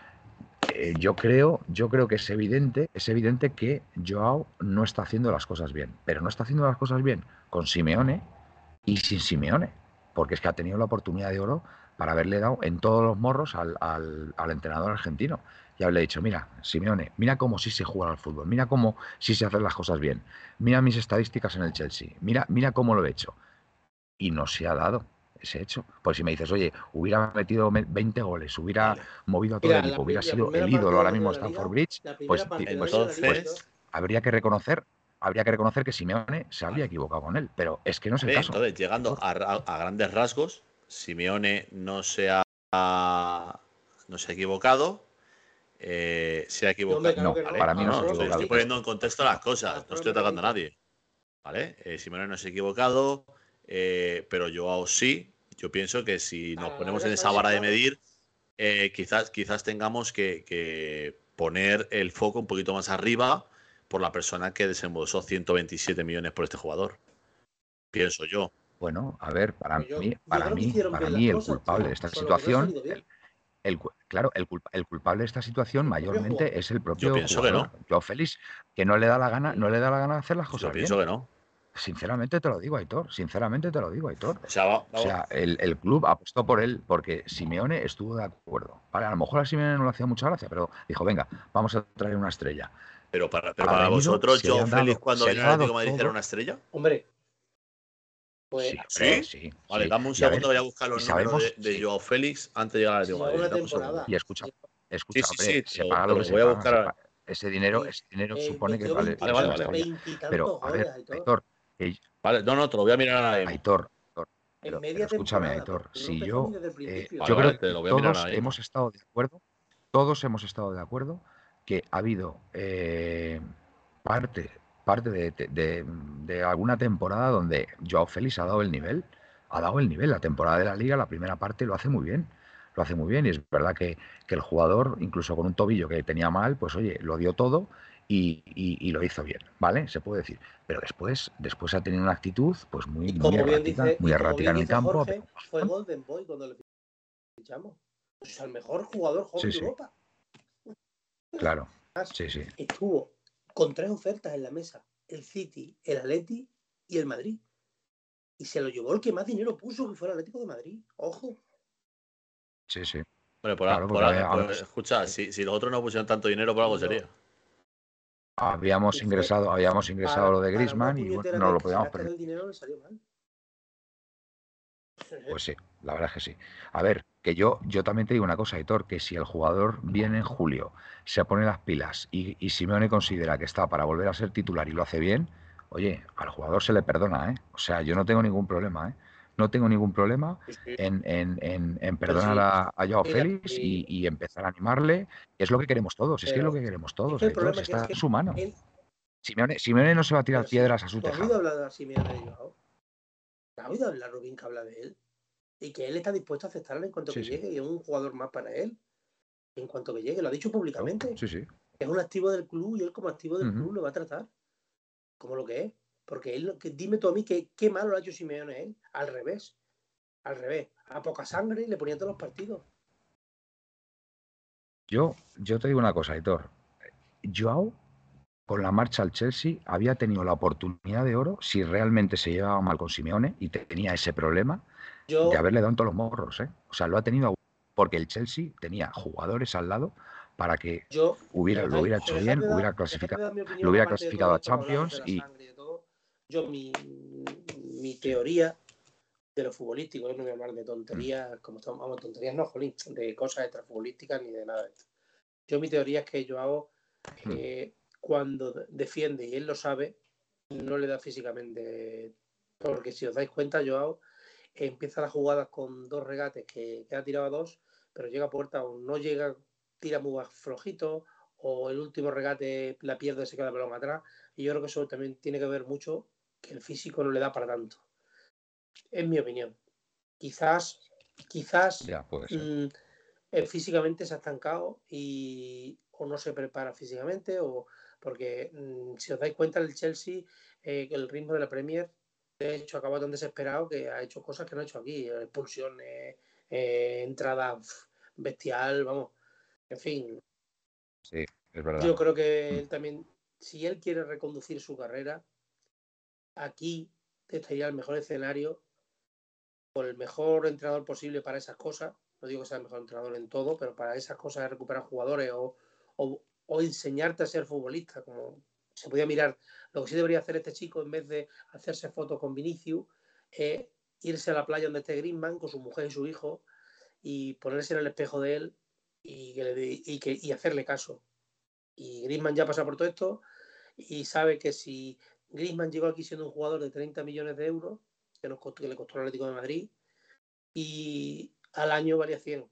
eh, yo creo, yo creo que es evidente, es evidente que Joao no está haciendo las cosas bien, pero no está haciendo las cosas bien con Simeone y sin Simeone, porque es que ha tenido la oportunidad de oro para haberle dado en todos los morros al, al- al entrenador argentino y haberle dicho, mira, Simeone, mira cómo sí se juega al fútbol, mira cómo sí se hacen las cosas bien, mira mis estadísticas en el Chelsea, mira, mira cómo lo he hecho. Y no se ha dado ese hecho. Pues si me dices, oye, hubiera metido me- 20 goles, hubiera movido a todo Mira, el equipo, hubiera la sido el ídolo ahora mismo la de Stanford liga, Bridge, pues, pues yo. habría que reconocer, habría que reconocer que Simeone se habría equivocado con él, pero es que no es el caso. entonces, llegando a, ra- a grandes rasgos, Simeone no se ha, no se ha equivocado. eh, se ha equivocado. No, para mí no se ha estoy- equivocado. Estoy poniendo en contexto las cosas, no estoy atacando a nadie. ¿Vale? Eh, Simeone no se ha equivocado, eh, pero Joao sí. Yo pienso que si nos ponemos en esa vara de medir, eh, quizás, quizás tengamos que, que poner el foco un poquito más arriba por la persona que desembolsó 127 millones por este jugador. Pienso yo. Bueno, a ver, para Yo- mí, yo para mí, para bien mí el cosas, culpable de esta situación, bien. el, el claro, el, culpa- el culpable de esta situación mayormente es el propio pienso que jugador, Joao Félix, que no le da la gana, no le da la gana de hacer las Yo cosas bien. pienso que no. Sinceramente te lo digo, Aitor. Sinceramente te lo digo, Aitor. O sea, va- O vamos- sea, el, el club apostó por él porque Simeone estuvo de acuerdo. Vale, a lo mejor a Simeone no le hacía mucha gracia, pero dijo, venga, vamos a traer una estrella. Pero para, pero ha para venido, vosotros, dado- Félix cuando vino al Atlético de Madrid todo. era una estrella. Hombre, pues Sí, ¿Sí? hombre, sí, Vale, sí. dame un Y a ver, segundo, voy a buscar los números de, de sí. Joao Félix antes de llegar al Atlético de Madrid. temporada. Y escucha, escucha, sí, hombre, sí, se lo- paga lo que voy a buscar. Ese dinero, ese dinero eh, supone que vale. 20 Vale, vale, vale. Pero, a ver, Aitor. Vale, no, no, te lo voy a mirar ahora mismo. Aitor, En pero, media pero escúchame, no si yo, ni desde el eh, yo vale, creo te lo que voy a mirar todos hemos estado de acuerdo, todos hemos estado de acuerdo que ha habido eh, parte, parte de, de- de alguna temporada donde Joao Félix ha dado el nivel, ha dado el nivel. La temporada de la liga, la primera parte lo hace muy bien, lo hace muy bien y es verdad que, que el jugador, incluso con un tobillo que tenía mal, pues oye, lo dio todo y, y- y lo hizo bien, ¿vale? Se puede decir. Pero después, después ha tenido una actitud pues muy, Y muy como errática, dice, muy y como errática bien en el campo. Jorge, fue Golden Boy cuando le fichamos. O sea, el mejor jugador joven Sí, de sí. Claro, sí, sí. Estuvo con tres ofertas en la mesa: el City, el Atleti y el Madrid. Y se lo llevó el que más dinero puso, que fue el Atlético de Madrid. Ojo. Sí, sí. Bueno, por, Claro, por- había- pues, escucha, si, si los otros no pusieron tanto dinero, por algo sería. Habíamos ingresado, habíamos ingresado lo de Griezmann y bueno, no lo podíamos el dinero le salió mal. Pues sí, la verdad es que sí. A ver, que yo, yo también te digo una cosa, Hitor, que si el jugador viene en julio, se pone las pilas y, y Simeone considera que está para volver a ser titular y lo hace bien, oye, al jugador se le perdona, ¿eh? O sea, yo no tengo ningún problema, ¿eh? No tengo ningún problema en, en, perdonar a, a Joao Félix y, empezar a animarle. Es lo que queremos todos, es que es lo que queremos todos. Es está en su mano. Simeone, no se va a tirar piedras a su tejado. ¿Has oído hablar de Simeone de Joao? ¿Has oído hablar Rubín que habla de él? Y que él está dispuesto a aceptarle en cuanto que llegue y es un jugador más para él. En cuanto que llegue, lo ha dicho públicamente. Sí, sí. Es un activo del club y él como activo del club lo va a tratar como lo que es. Porque él, que, dime tú a mí que, qué malo lo ha hecho Simeone él. Al revés. Al revés. A poca sangre y le ponía todos los partidos. Yo, yo te digo una cosa, Hitor. Joao, con la marcha al Chelsea, había tenido la oportunidad de oro si realmente se llevaba mal con Simeone y tenía ese problema de haberle dado en todos los morros. ¿eh? O sea, lo ha tenido porque el Chelsea tenía jugadores al lado para que hubiera, lo hubiera hecho bien, hubiera clasificado, lo hubiera clasificado a Champions y... Yo mi, mi teoría de lo futbolístico, no voy a hablar de tonterías, como estamos, vamos, tonterías no, jolín, de cosas extrafutbolísticas ni de nada de esto. Yo mi teoría es que yo hago eh, cuando defiende y él lo sabe, no le da físicamente, porque si os dais cuenta, Joao empieza las jugadas con dos regates que, que ha tirado a dos, pero llega a puerta o no llega tira muy flojito o el último regate la pierde y se queda el balón atrás. Y yo creo que eso también tiene que ver mucho que el físico no le da para tanto. En mi opinión. Quizás, quizás mm, físicamente se ha estancado y o no se prepara físicamente o porque mm, si os dais cuenta el Chelsea eh, el ritmo de la Premier de hecho acaba tan desesperado que ha hecho cosas que no ha hecho aquí expulsiones eh, entrada bestial vamos en fin. Sí, es verdad. Yo creo que mm. él también, si él quiere reconducir su carrera, aquí estaría el mejor escenario por el mejor entrenador posible para esas cosas. No digo que sea el mejor entrenador en todo, pero para esas cosas de recuperar jugadores o, o, enseñarte a ser futbolista, como se podía mirar. Lo que sí debería hacer este chico, en vez de hacerse fotos con Vinicius, es irse a la playa donde esté Griezmann con su mujer y su hijo y ponerse en el espejo de él y, que y, hacerle caso. Y Griezmann ya pasa por todo esto y sabe que si Griezmann llegó aquí siendo un jugador de 30 millones de euros, que, nos que le costó el Atlético de Madrid, y al año valía 100.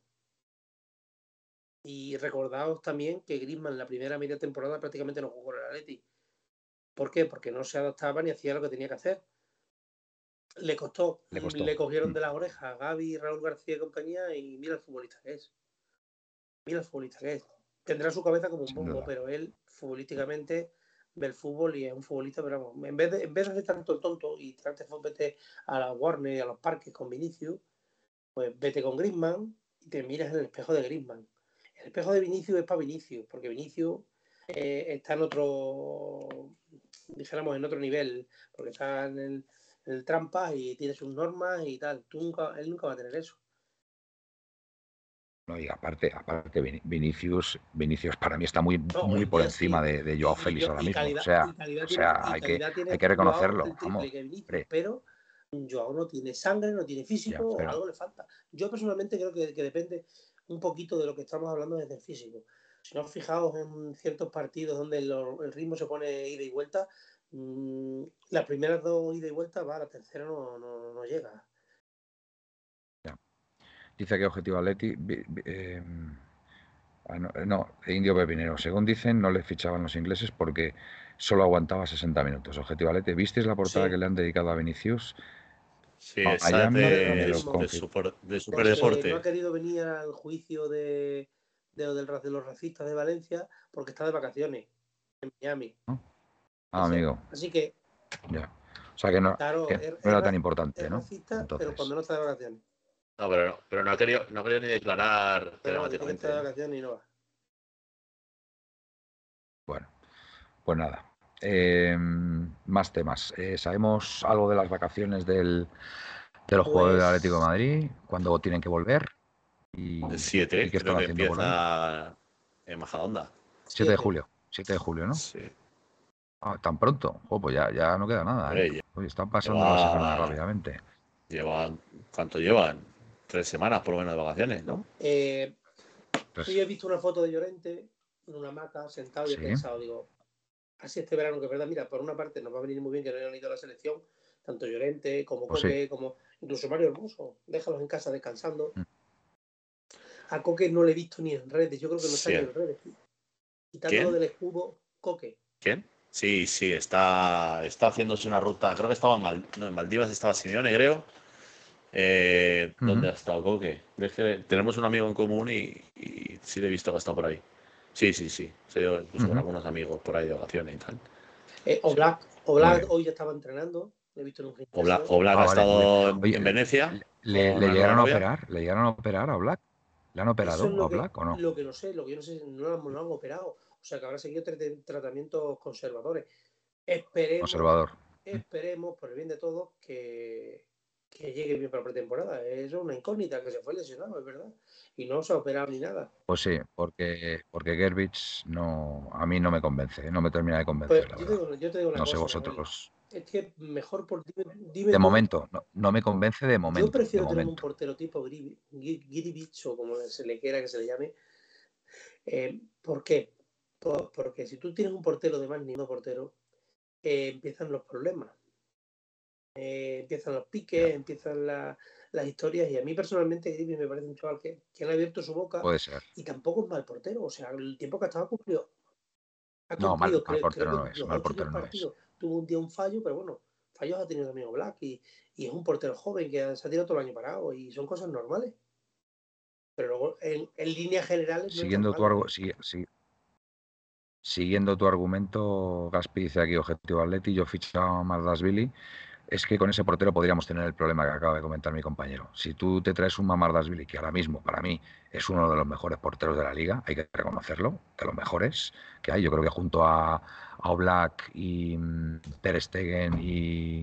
Y recordaos también que Griezmann la primera media temporada prácticamente no jugó con el Atleti. ¿Por qué? Porque no se adaptaba ni hacía lo que tenía que hacer. Le costó. Le, le cogieron mm. de las orejas a Gaby, Raúl García y compañía y mira el futbolista que es mira el futbolista que es. Tendrá su cabeza como un bombo, pero él futbolísticamente ve el fútbol y es un futbolista, pero vamos, en vez de, en vez de hacer tanto el tonto y trate vete a la Warner y a los parques con Vinicius, pues vete con Griezmann y te miras en el espejo de Griezmann. El espejo de Vinicius es para Vinicius, porque Vinicius eh, está en otro, dijéramos, en otro nivel, porque está en el, en el trampa y tiene sus normas y tal. Tú nunca, él nunca va a tener eso. No, y aparte, aparte Vinicius, Vinicius para mí está muy, muy por encima de, de, Joao Félix ahora mismo. o sea, o sea hay, que, hay que reconocerlo. Vamos, pero Joao no tiene sangre, no tiene físico, algo le falta. Yo personalmente creo que, depende un poquito de lo que estamos hablando desde el físico. Si no os fijaos en ciertos partidos donde el ritmo se pone ida y vuelta, mmm, las primeras dos ida y vuelta va, la tercera no, no, no llega. Dice que Objetivo Atleti. Em, ah, eh, no, Indio Pepinero. Según dicen, no le fichaban los ingleses porque solo aguantaba 60 minutos. Objetivo Atleti. ¿Visteis la portada que le han dedicado a Vinicius? Sí, esa de, de, super, de Superdeporte. No ha querido venir al juicio de, de, de, los racistas de Valencia porque está de vacaciones en Miami. Ah, amigo. Así que. Ya. O sea que no, era tan importante, ¿no? Racista, pero cuando no está de vacaciones. No, pero no, pero no ha querido, no ha querido ni declarar telemáticamente. Bueno, pues nada. Eh, más temas. Eh, ¿Sabemos algo de las vacaciones del, de los jugadores del Atlético de pues Madrid? ¿Cuándo tienen que volver? Y, el 7, qué están haciendo empieza en Majadonda. 7 de julio. 7 de julio, ¿no? Sí. Ah, tan pronto. Oh, pues ya, ya no queda nada. ¿eh? están pasando las semanas rápidamente. Llevan, ¿Cuánto llevan? tres semanas por lo menos de vacaciones, ¿no? Eh, Pues- yo he visto una foto de Llorente en una hamaca sentado y he Sí. pensado, digo, así este verano que es verdad, mira, por una parte nos va a venir muy bien que no hayan ido a la selección, tanto Llorente como Pues Coque, como incluso Mario Hermoso, déjalos en casa descansando. Mm. A Coque no le he visto ni en redes, yo creo que no está Sí. ni en redes. ¿Quién? del escudo, Coque. ¿Quién? Sí, sí, está, está haciéndose una ruta. Creo que estaba en, Mal- no, en Maldivas, estaba Simeone, creo. Eh, ¿Dónde ha estado Coque? Es que tenemos un amigo en común y, y sí le he visto que ha estado por ahí. Sí, sí, sí. Se dio incluso con Ujú. algunos amigos por ahí de vacaciones y tal. Eh, Oblak, Oblak hoy ya estaba entrenando, le he visto en un. Oblak, Oblak Ah, ha vale, estado en, Oye, en Venecia. ¿Le, le llegaron a operar? ¿Le llegaron a operar a Black? ¿Le han operado es a que- Black o no? Lo que no sé, lo que yo no sé, no lo, han- no lo han operado. O sea que habrá seguido tra- tratamientos conservadores. Esperemos, Conservador. esperemos, por el bien de todos, que, que llegue bien para la pretemporada. Es una incógnita, que se fue lesionado, es verdad. Y no se ha operado ni nada. Pues sí, porque, porque Gerbich no, a mí no me convence, no me termina de Pues convencer, la yo, te digo, yo te digo una No sé cosa, vosotros. Es que mejor por dime, dime De momento, no, no me convence de momento. Yo prefiero tener un portero tipo Gri- Gui- Giribich o como se le quiera que se le llame. Eh, ¿Por qué? Por- porque si tú tienes un portero de más ni uno portero, eh, empiezan los problemas. Eh, empiezan los piques, empiezan la- las historias. Y a mí personalmente Grivich me parece un chaval que, que ha abierto su boca Puede ser. y tampoco es mal portero. O sea, el tiempo que ha estado ha cumplido. Ha No, mal- cumplido, mal portero no es, mal portero no es. Tuvo un día un fallo, pero bueno, fallos ha tenido también Black y, y es un portero joven que se ha tirado todo el año parado y son cosas normales. Pero luego, en, en líneas generales. no Siguiendo tu, argu- si- si- siguiendo tu argumento, Gaspi dice aquí objetivo Atleti, yo fichaba a Mardasvili, es que con ese portero podríamos tener el problema que acaba de comentar mi compañero. Si tú te traes un Mamardasvili, que ahora mismo para mí es uno de los mejores porteros de la liga, hay que reconocerlo, de los mejores que hay, yo creo que junto a, a Oblak y mm, Ter Stegen y,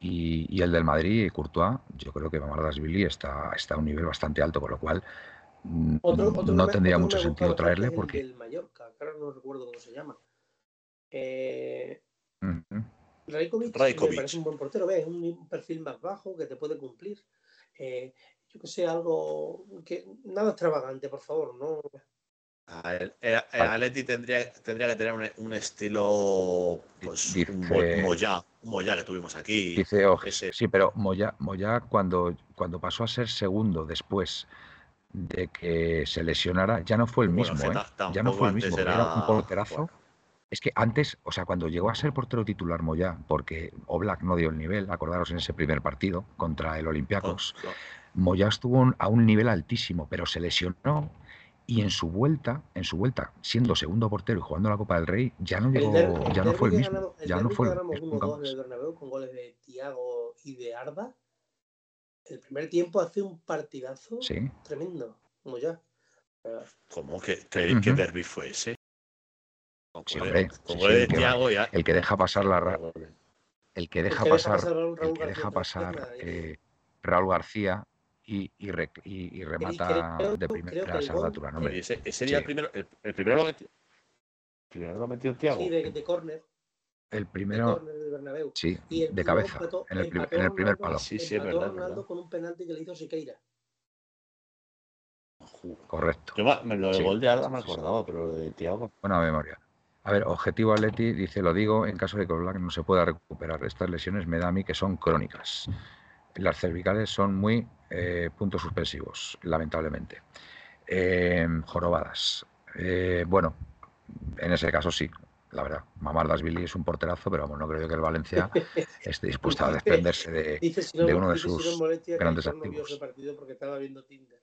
y, y el del Madrid, Courtois, yo creo que Mamardasvili está, está a un nivel bastante alto, con lo cual mm, Otro- otro que no me- tendría mucho sentido traerle porque... el Mallorca, no recuerdo cómo se llama. Eh. Rajkovic, Rajkovic. me parece un buen portero, ¿ves? Es un, un perfil más bajo que te puede cumplir. Eh, yo que sé, algo que nada extravagante, por favor, no. A El, el- el Atleti tendría, tendría que tener un, un estilo, pues, Dice- un Mo- Moyá, un Moyá que tuvimos aquí. Dice Oje, ese- sí, pero Moya, Moya cuando, cuando pasó a ser segundo después de que se lesionara, ya no fue el mismo, ¿eh? Ya no fue el mismo, era- era un porterazo. bueno. Es que antes, o sea, cuando llegó a ser portero titular Moya, porque Oblak no dio el nivel, acordaros en ese primer partido contra el Olympiacos, con- Moya estuvo a un nivel altísimo, pero se lesionó y en su vuelta, en su vuelta, siendo segundo portero y jugando la Copa del Rey, ya no llegó, ya no fue el mismo, el ya no fue el ganamos mismo 1-2 en nunca el más. Bernabéu con goles de Tiago y de Arda. El primer tiempo hace un partidazo Sí, tremendo, como ya. ¿Cómo que, que, qué derbi fue ese? Goles- hombre, con sí, de que ya. el que deja pasar la el que deja pasar el Raúl que García deja pasar eh, Raúl García y, y, re- y- y remata creo- de primera el altura, ¿no? Ese, Sí. el primero, el, el primero lo metió. el primero lo metió Thiago. Sí, de, de córner, El de primero, Bernabéu. sí, el- de cabeza, empató- en el, en el primer palo. Sí, sí, es verdad, es Ronaldo verdad. con un penalti que le hizo Siqueira. Correcto. Yo me- lo Sí. gol de Arda me acordaba, pero lo de Thiago. Buena memoria. A ver, objetivo Atleti, dice, lo digo, en caso de que no se pueda recuperar. Estas lesiones me da a mí que son crónicas. Las cervicales son muy eh, puntos suspensivos, lamentablemente. Eh, jorobadas. Eh, bueno, en ese caso sí, la verdad. Mamardasvili es un porterazo, pero vamos, no creo yo que el Valencia esté dispuesto a desprenderse de... Dice si no, de uno de dice si no sus grandes activos. ese partido porque estaba viendo Tinder.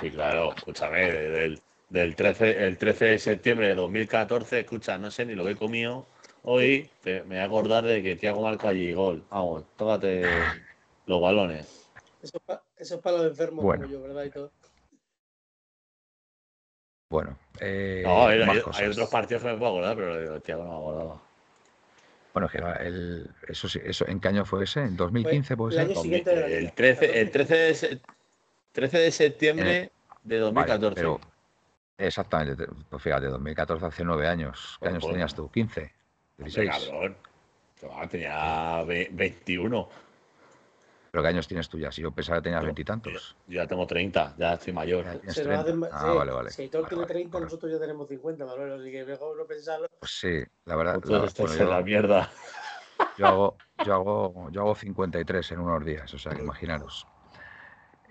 Sí, claro, escúchame, del, del 13, el 13 de septiembre de 2014, escucha, no sé ni lo que he comido hoy, te- me voy a acordar de que Thiago marca allí gol. Vamos, tócate los balones. Eso eso es para los enfermos Bueno. como yo, ¿verdad? Y todo. Bueno, eh, No, hay, hay- hay otros partidos que me puedo acordar, pero lo de Thiago no me acordaba. Bueno, que era el, eso sí, eso, ¿en qué año fue ese? ¿En 2015 puede el ser? año siguiente de la El liga. 13, el 13 de, se- 13 de septiembre de Vale, 2014. pero exactamente, te- pues fíjate, 2014 hace nueve años. ¿Qué Pues, años pues, tenías tú? ¿15? Hombre, 16. cabrón. Chaval, tenía ve- 21. ¿Pero qué años tienes tú ya? Si yo pensaba que tenías Yo- veintitantos. Yo ya tengo 30, ya estoy mayor. Ya tienes Se 30. hacen- Ah, sí, vale, vale. Si Vale, tiene vale, 30, correcto. nosotros ya tenemos 50, Manuel, así que mejor no pensarlo. Pues sí, la verdad. La- bueno, en la yo, mierda. yo hago, yo, hago, yo hago 53 en unos días, o sea, que imaginaros.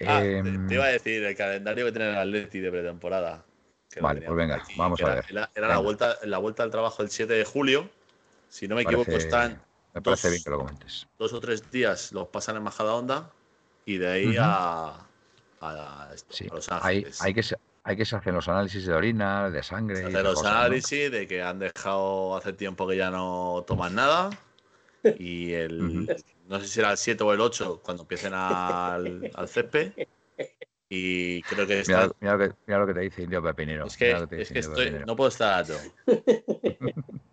Ah, te, Em, te iba a decir el calendario que tiene el Atleti de pretemporada. Vale, pues venga, aquí, vamos a era- ver. Era, la, vuelta, la vuelta al trabajo el 7 de julio. Si no me equivoco, parece- están me parece dos- bien que lo comentes. dos o tres días los pasan en Majadahonda y de ahí a, a, esto, Sí, a Los Ángeles. hay, que hay que se hacen los análisis de orina, de sangre. Se hacen los cosas, ¿no? análisis de que han dejado hace tiempo que ya no toman nada. Y el, no sé si era el 7 o el 8 cuando empiecen al, al césped. Y creo que está, mira lo que, mira lo que te dice Indio Pepinero. es que, es que estoy, no puedo estar alto.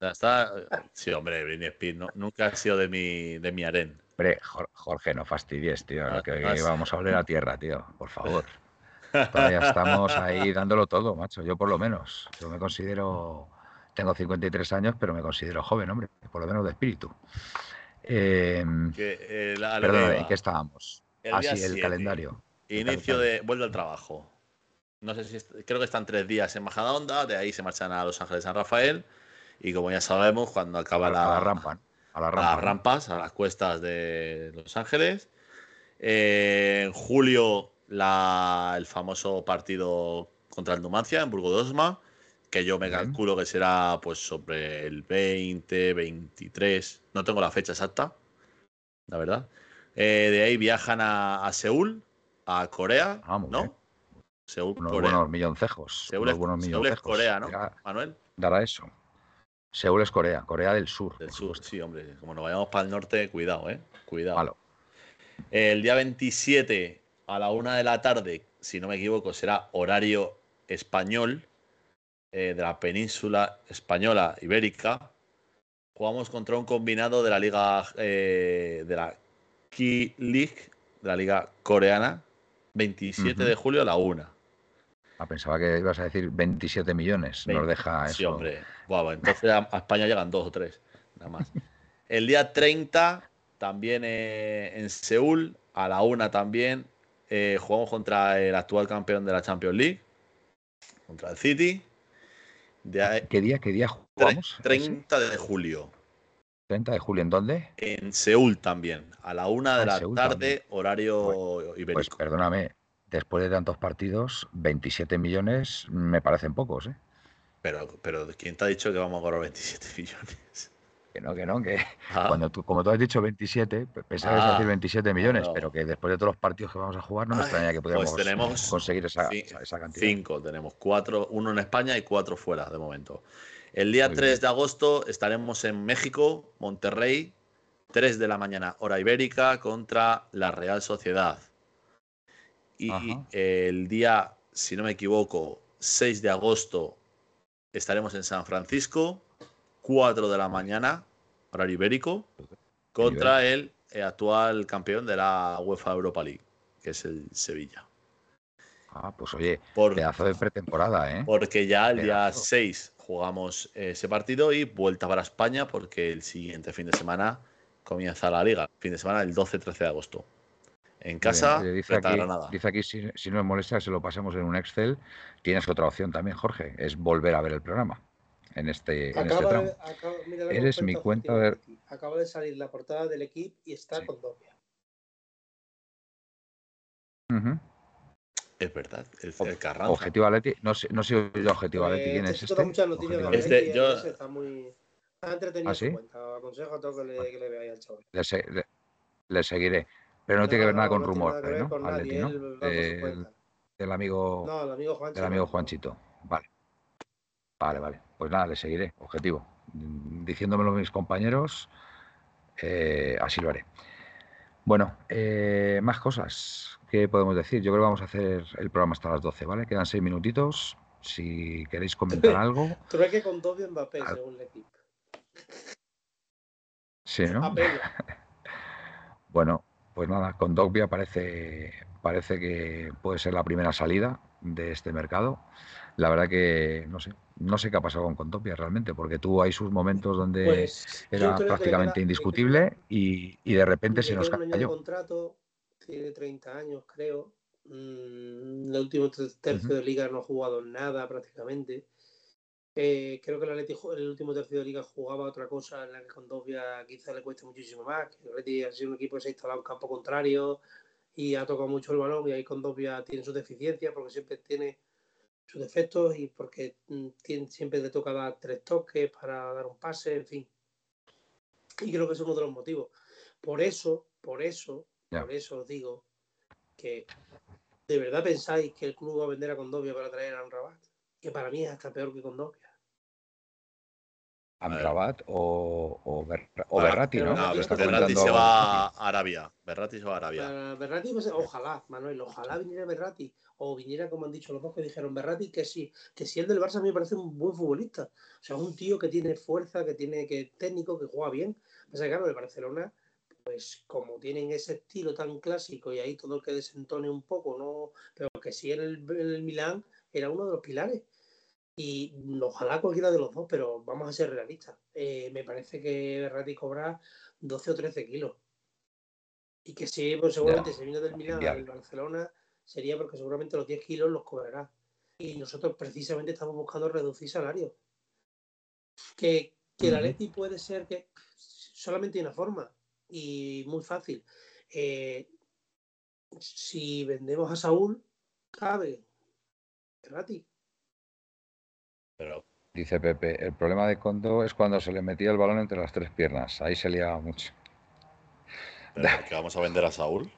O sea, está, sí, hombre, Britney Spears no- nunca ha sido de mi, de mi harén. Hombre, Jor- Jorge, no fastidies, tío. Ah, que, ah, que vamos a volver a tierra, tío. Por favor. Todavía estamos ahí dándolo todo, macho. Yo por lo menos. Yo me considero. Tengo 53 años, pero me considero joven, hombre. Por lo menos de espíritu. Eh, Que, eh, la- iba. ¿en qué estábamos? El Ah, día sí, el 7, calendario. Inicio de vuelve al trabajo. No sé si est- creo que están tres días en Majadahonda, de ahí se marchan a Los Ángeles San Rafael y como ya sabemos cuando acaba A, la, rampa. A la a rampa. las rampas, a las cuestas de Los Ángeles. Eh, en julio la- el famoso partido contra el Numancia en Burgo de Osma, que yo me calculo que será pues sobre el 20, 23, no tengo la fecha exacta, la verdad. Eh, de ahí viajan a, a Seúl, a Corea, Ah, ¿no? bien. Seúl, Unos Corea. buenos milloncejos. Seúl, unos es, buenos Seúl es milloncejos. Corea, ¿no? Ya Manuel, dará eso. Seúl es Corea, Corea del Sur. del sur, sí, hombre. Como nos vayamos para el norte, cuidado, ¿eh? Cuidado. Malo. El día 27 a la una de la tarde, si no me equivoco, será horario español eh, de la península española ibérica. Jugamos contra un combinado de la liga eh, de la Key League, de la liga coreana, 27 Ujú. de julio a la una. Ah, pensaba que ibas a decir 27 millones. Nos deja eso. Sí, hombre. Buah, bueno, entonces a, España llegan dos o tres, nada más. El día 30, también eh, en Seúl, a la una también, eh, jugamos contra el actual campeón de la Champions League, contra el City. De ¿Qué día, qué día jugamos? ¿Ese? 30 de julio. 30 de julio, ¿en dónde? En Seúl también, a la una Ah, de la Seúl tarde, también. horario Pues ibérico. perdóname, después de tantos partidos, 27 millones me parecen pocos, ¿eh? Pero, pero ¿quién te ha dicho que vamos a cobrar 27 millones? Que no, que no, que Ah, cuando tú, como tú has dicho 27, pe- pensaba que ibas a Ah, decir 27 millones, no. pero que después de todos los partidos que vamos a jugar no me Ay, extraña que pues pudiéramos tenemos conseguir esa cantidad. Cinco, tenemos cuatro, uno en España y cuatro fuera de momento. El día Muy 3 bien. de agosto estaremos en México, Monterrey, 3 de la mañana, hora ibérica, contra la Real Sociedad. Y Ajá. el día, si no me equivoco, 6 de agosto estaremos en San Francisco, 4 de la mañana, horario ibérico, contra el actual campeón de la UEFA Europa League, que es el Sevilla. Ah, pues oye, Por, pedazo de pretemporada, ¿eh? porque ya el día Pedazo. 6 jugamos ese partido y vuelta para España porque el siguiente fin de semana comienza la liga. Fin de semana el 12-13 de agosto. En casa, bien. Dice aquí, Granada. dice aquí, si, si no me molesta, se lo pasemos en un Excel. Tienes otra opción también, Jorge, es volver a ver el programa en este, en este Acaba tramo. de, acaba- mira la Eres mi cuenta de-. Acaba de salir la portada del equipo y está Sí. con Dobia. Ujú. Es verdad, el, el Carranza. Objetivo Atleti, no sé, no sé yo Objetivo Pues Atleti, ¿quién este es este? da muchas noticias de Objetivo la Este, Leti y yo- está muy está entretenido ¿Ah, sí? cuenta. Aconsejo a todos que le, que le veáis al chaval. Le, se- le- le seguiré. Pero no, tiene que ver nada con no tiene rumor, nada que ver ¿no? amigo, No, el amigo Juancho. del amigo. Juanchito. Vale. Vale, vale. Pues nada, le seguiré. Objetivo. Diciéndomelo mis compañeros, eh, así lo haré. Bueno, eh, más cosas. ¿Qué podemos decir? Yo creo que vamos a hacer el programa hasta las 12, ¿vale? Quedan seis minutitos. Si queréis comentar algo, Trueque con Dobia Mbappé, Al- según equipo. sí, ¿no? Bueno, pues nada, con Dogbia parece, parece que puede ser la primera salida. de este mercado. La verdad que no sé, no sé qué ha pasado con Contopia realmente, porque tuvo ahí sus momentos donde Pues era prácticamente indiscutible y, y de repente se nos cayó. contrato, tiene 30 años, creo. Mm, el último ter- tercio de liga no ha jugado nada prácticamente. Eh, creo que el Atleti el último tercio de liga jugaba otra cosa en la que con Dobia quizá le cueste muchísimo más. que El Atleti ha sido un equipo que se ha instalado en campo contrario y ha tocado mucho el balón y ahí con Dobia tiene sus deficiencias porque siempre tiene sus defectos y porque mm, tiene- siempre le toca dar tres toques para dar un pase, en fin. Y creo que es uno de los motivos. Por eso, por eso, Ya. por eso os digo que de verdad pensáis que el club va a vender a Condovia para traer a Rabat, que para mí es hasta peor que Condovia. Amrabat o, o, Berra- o Ah, Berratti, pero ¿no? No, comentando se va a Arabia. Berratti se va a Arabia. Para Berratti, pues, ojalá, Manuel, ojalá viniera Berratti, o viniera, como han dicho los dos que dijeron Berratti, que sí, que si el del Barça a mí me parece un buen futbolista. O sea, es un tío que tiene fuerza, que tiene que es técnico, que juega bien. Pasa que, claro, el Barcelona, pues como tienen ese estilo tan clásico y ahí todo el que desentone un poco, no, pero que sí en el, en el Milán era uno de los pilares. Y ojalá cualquiera de los dos, pero vamos a ser realistas. Eh, me parece que Berratti cobra 12 o 13 kilos. Y que si pues, seguramente se vino del Milán al. Barcelona, sería porque seguramente los 10 kilos los cobrará. Y nosotros precisamente estamos buscando reducir salarios. Que, que el. Atleti puede ser que solamente hay una forma y muy fácil. Eh, si vendemos a Saúl, cabe. Berratti. Pero Dice Pepe, el problema de Condo es cuando se le metía el balón entre las tres piernas. Ahí se liaba mucho. ¿Pero qué vamos a vender a Saúl?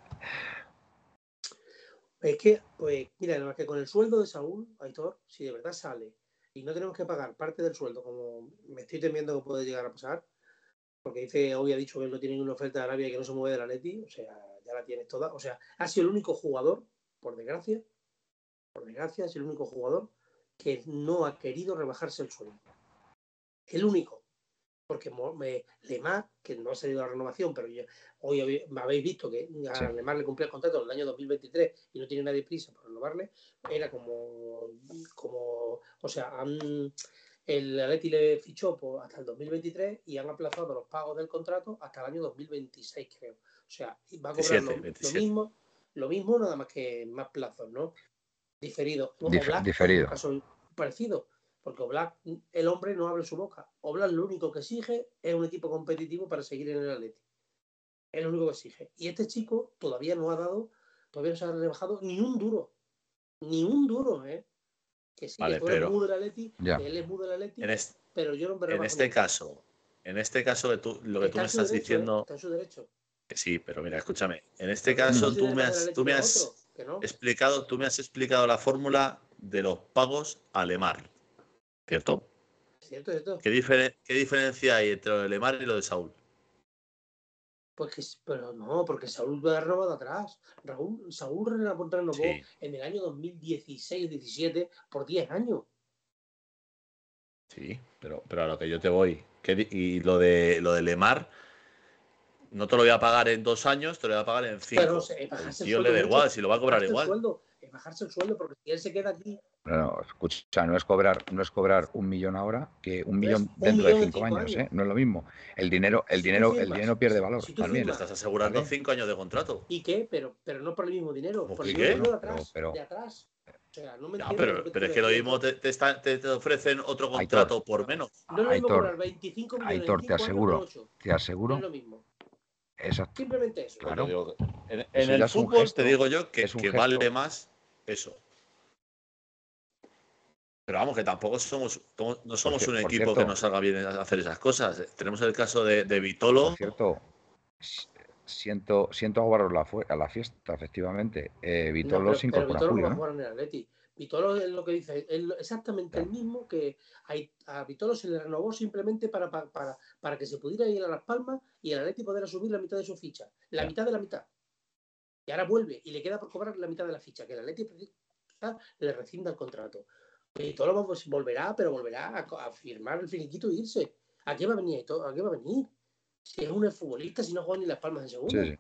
Es que, pues, mira, nada más que con el sueldo de Saúl, Aitor, si de verdad sale y no tenemos que pagar parte del sueldo, como me estoy temiendo que puede llegar a pasar, porque dice, hoy ha dicho que no tiene ninguna oferta de Arabia y que no se mueve de la Leti, o sea, ya la tienes toda. O sea, ha sido el único jugador, por desgracia, por desgracia, es el único jugador que no ha querido rebajarse el sueldo. El único. Porque me- Lemar, que no ha salido la renovación, pero ya- hoy habéis visto que a Sí. Lemar le cumplía el contrato en el año 2023 y no tiene nadie prisa por renovarle, era como, como o sea, han- el Atleti le fichó por- hasta el 2023 y han aplazado los pagos del contrato hasta el año 2026, creo. O sea, va a cobrar 27, lo, lo 27. mismo, lo mismo, nada más que más plazos, ¿no? Diferido. Dif- Black, diferido. caso parecido, porque Oblak, el hombre no abre su boca. Oblak lo único que exige es un equipo competitivo para seguir en el Atleti. Es lo único que exige. Y este chico todavía no ha dado, todavía no se ha rebajado ni un duro. Ni un duro, ¿eh? Que sí, Vale, que pero- mudo del Atleti, él es mudo del Atleti, En, es- pero yo no me en rebajo este caso, en este caso que tú, lo que Está tú me estás derecho, ¿eh? diciendo, Está en su derecho. que sí, pero mira, escúchame. En este caso tú me del has, tú me has otro, explicado, tú me has explicado la fórmula de los pagos a Lemar, ¿cierto? ¿Cierto, cierto? ¿Qué, qué diferencia hay entre lo de Lemar y lo de Saúl? Pues que, pero no, porque Saúl va renovado atrás. Raúl, Saúl renovó, Sí. en el año 2016-17 por 10 años. Sí, pero, pero a lo que yo te voy. ¿qué di- y lo de lo de Lemar, no te lo voy a pagar en dos años, te lo voy a pagar en cinco. Pero o sea, es El tío le da igual, si lo va a cobrar igual. sueldo, bajarse el sueldo, porque si él se queda aquí, No, no, escucha, no es cobrar, no es cobrar un millón ahora que un No millón un dentro millón de cinco cinco años, años. ¿eh? No es lo mismo. El dinero, el Si dinero, el firmas, dinero pierde valor si también. Firmas- estás asegurando Vale. cinco años de contrato. ¿y qué? Pero, pero no por el mismo dinero, ¿Cómo por el dinero de Pero- atrás. pero- de atrás. O sea, no me entiendes pero, pero es que lo mismo te, te están- te- te ofrecen otro Aitor. contrato por menos. No lo mismo Aitor, cobrar 25 millones Aitor, te aseguro. Te No aseguro, es lo mismo. exacto. Simplemente eso. Claro. Digo, en en el fútbol gesto, te digo yo que, que vale más eso. Pero vamos, que tampoco somos, como- no somos un por equipo cierto. que nos salga bien hacer esas cosas. Tenemos el caso de, de Vitolo. Por cierto, siento, siento aguaros la, a la fiesta, efectivamente. Eh, No, Vitolo pero- se incorpora Vitolo julio, va a ¿no? jugar en el Atleti. Vitolo es lo que dice, es exactamente el mismo que hay- a Vitolo se le renovó simplemente para, para, para, para que se pudiera ir a Las Palmas y el Atleti poder subir la mitad de su ficha. La mitad de la mitad. Y ahora vuelve y le queda por cobrar la mitad de la ficha, que el Atleti quizá le rescinda el contrato. Vitolo va- pues, volverá, pero volverá a, firmar el finiquito e irse. ¿A qué va a venir? ¿A qué va a venir? Si es un futbolista, si no juega ni Las Palmas en segundo. Sí, sí.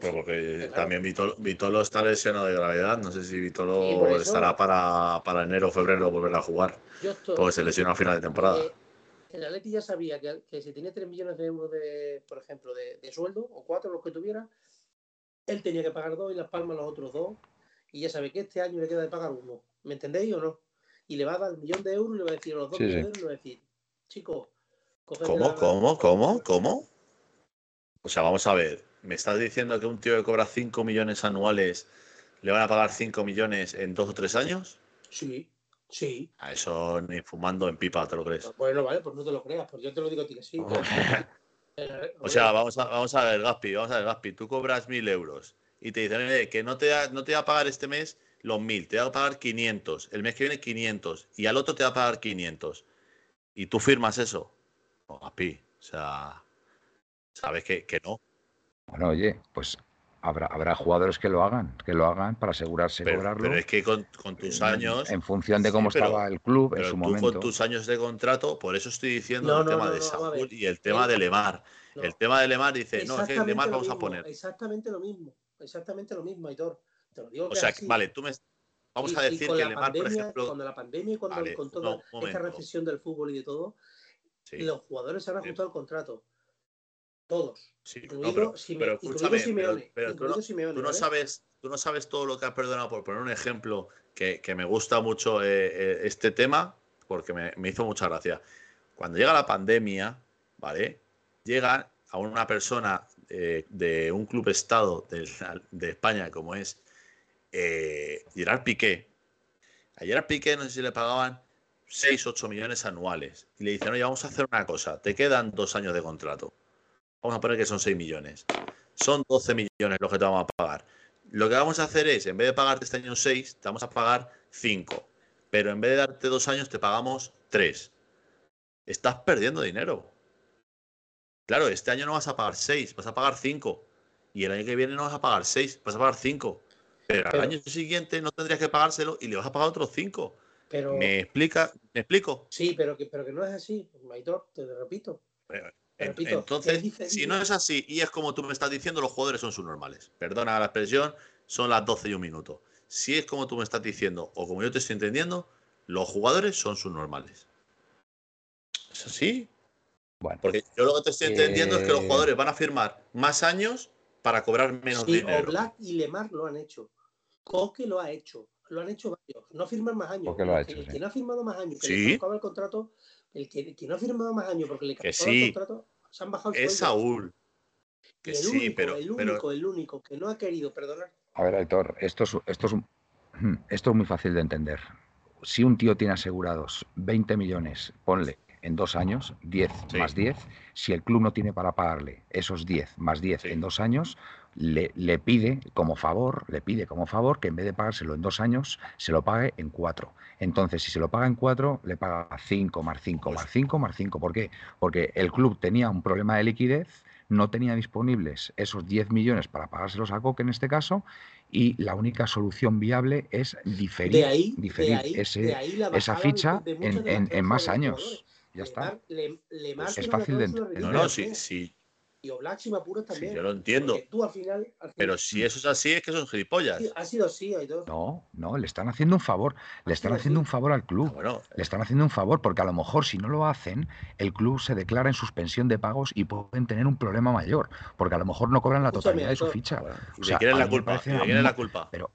Pero porque Claro. también Vitolo, Vitolo está lesionado de gravedad. No sé si Sí, Vitolo eso- estará para, para enero o febrero volver a jugar. Estoy- Porque se lesionó a final de temporada. Eh, el Atleti ya sabía que, que si tenía 3 millones de euros, de, por ejemplo, de, de sueldo, o 4 los que tuviera, él tenía que pagar dos y Las Palmas los otros dos. Y ya sabe que este año le queda de pagar uno. ¿Me entendéis o no? Y le va a dar un millón de euros y le va a decir los dos Sí, sí. millones de euros y le va a decir, ¿Cómo? la- ¿Cómo? ¿Cómo? ¿Cómo? O sea, vamos a ver. ¿Me estás diciendo que un tío que cobra 5 millones anuales le van a pagar 5 millones en dos o tres años? Sí, sí. A eso ni fumando en pipa, ¿te lo crees? Bueno, vale, pues no te lo creas, pues yo te lo digo a ti que sí. O sea, vamos a, vamos a ver, Gaspi, vamos a ver, Gaspi, tú cobras mil euros y te dicen, "Oye, que no te, da- no te va a pagar este mes los mil, te va a pagar 500, el mes que viene 500 y al otro te va a pagar 500 y tú firmas eso. No, Gaspi, o sea, sabes que, que no. Bueno, oye, pues habrá, habrá jugadores que lo hagan, que lo hagan para asegurarse de Pero, cobrarlo. pero es que con, con tus años, En función de Sí, cómo pero- estaba el club en pero su tú momento. con tus años de contrato, por eso estoy diciendo No, el no, tema no, de a. Saúl y el tema de Lemar. no. El tema de Lemar dice, no, es que Lemar vamos a mismo, poner. Exactamente lo mismo. Exactamente lo mismo, Aitor. Te lo digo O que sea, así. vale, tú me... Vamos Y- a decir que Lemar, por pandemia, ejemplo... Cuando la pandemia y cuando, Vale, con toda esta recesión del fútbol y de todo, Sí. los jugadores se han Sí. ajustado el contrato. Todos. Sí, no, pero, Sime- pero incluido escúchame, Simeone. pero, pero tú, no, Simeone, tú no ¿vale? sabes, tú no sabes todo lo que has perdonado. Por poner un ejemplo que, que me gusta mucho eh, eh, este tema, porque me, me hizo mucha gracia. Cuando llega la pandemia, ¿vale? Llega a una persona eh, de un club estado de, de España como es eh, Gerard Piqué. A Gerard Piqué no sé si le pagaban 6, 8 millones anuales. Y le dicen, oye, vamos a hacer una cosa, te quedan dos años de contrato. Vamos a poner que son 6 millones. Son 12 millones los que te vamos a pagar. Lo que vamos a hacer es, en vez de pagarte este año 6, te vamos a pagar 5. Pero en vez de darte dos años, te pagamos 3. Estás perdiendo dinero. Claro, este año no vas a pagar 6, vas a pagar 5. Y el año que viene no vas a pagar 6, vas a pagar 5. Pero al año siguiente no tendrías que pagárselo y le vas a pagar otros 5. Pero, ¿Me explica? ¿Me explico? sí, pero que, pero que no es así, Aitor, te lo repito. Pero, repito, entonces, si no es así y es como tú me estás diciendo, los jugadores son subnormales. Perdona la expresión, son las 12 y un minuto. Si es como tú me estás diciendo o como yo te estoy entendiendo, los jugadores son subnormales. ¿Es así? Bueno, Porque yo lo que te estoy entendiendo es que los Eh, jugadores van a firmar más años para cobrar menos Sí, dinero. Oblak y Lemar lo han hecho. Coque lo ha hecho. Lo han hecho varios. No firman más años. Coque lo ha El hecho, El sí. que no ha firmado más años, que Sí. le acaba el contrato, el que, el que no ha firmado más años porque le acaba el sí. contrato, se han bajado el Es. Saúl. Que el sí, único, pero, el pero único, el único que no ha querido perdonar. a ver, Aitor, esto es, esto, es, un- esto es muy fácil de entender. Si un tío tiene asegurados 20 millones, ponle en dos años, 10 Sí. más 10, si el club no tiene para pagarle esos 10 más 10 Sí. en dos años, le, le pide como favor, le pide como favor que en vez de pagárselo en dos años, se lo pague en cuatro. Entonces, si se lo paga en cuatro, le paga 5 más 5 Pues- más 5 más 5. ¿Por qué? Porque el club tenía un problema de liquidez, no tenía disponibles esos 10 millones para pagárselos a Coque en este caso, y la única solución viable es diferir, De ahí, diferir de ahí, ese, de ahí la esa ficha en, más años. Ya está. Es fácil de cláusula ent- no, sí, sí, Y Oblak si me apuras sí, también. yo lo entiendo. Porque tú al final. al final- Pero si eso es así, es que son gilipollas. Sí, ha sido así, Aitor. No, no, le están haciendo un favor, le están haciendo así. un favor al Ah, club. bueno, Le están haciendo un favor porque a lo mejor si no lo hacen, el club se declara en suspensión de pagos y pueden tener un problema mayor, porque a lo mejor no cobran la Escúchame, totalidad de su ficha. bueno, ¿y O sea, a la culpa? parece ¿Y de quién es una- la culpa? Pero,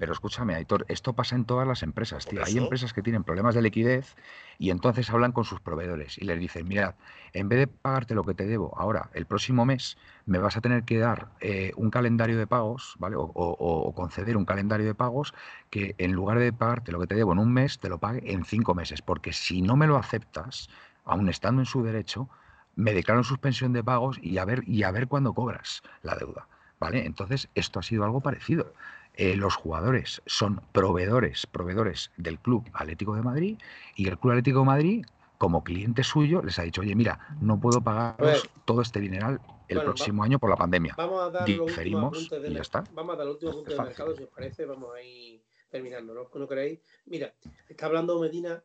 pero escúchame, Aitor, esto pasa en todas las empresas, tío. Hay empresas que tienen problemas de liquidez y entonces hablan con sus proveedores y les dicen, mira, en vez de pagarte lo que te debo ahora, el próximo mes, me vas a tener que dar eh, un calendario de pagos, ¿vale? O, o- o conceder un calendario de pagos que en lugar de pagarte lo que te debo en un mes, te lo pague en cinco meses. Porque si no me lo aceptas, aun estando en su derecho, me declaro en suspensión de pagos y a ver, y a ver cuándo cobras la deuda. ¿Vale? Entonces, esto ha sido algo parecido. Eh, los jugadores son proveedores, proveedores del Club Atlético de Madrid y el Club Atlético de Madrid, como cliente suyo, les ha dicho, oye, mira, no puedo pagaros todo este dineral el Bueno, va- próximo año por la pandemia. Vamos a dar Diferimos de y ya está. Vamos a dar los últimos Es apuntes de mercado, si os parece, vamos a ir terminando, ¿no? ¿No queréis? Mira, está hablando Medina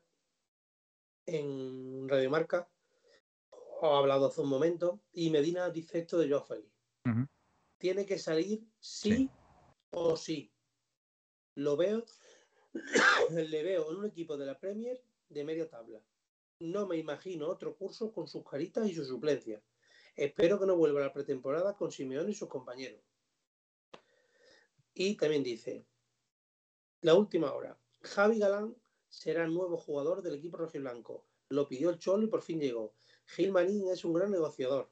en Radio Marca, ha hablado hace un momento, y Medina dice esto de Joao Félix. Tiene que salir sí, Sí. O sí. Lo veo, le veo en un equipo de la Premier de media tabla. No me imagino otro curso con sus caritas y su suplencia. Espero que no vuelva a la pretemporada con Simeone y sus compañeros. Y también dice, la última hora, Javi Galán será nuevo jugador del equipo rojiblanco. Lo pidió el Cholo y por fin llegó. Gil Marín es un gran negociador.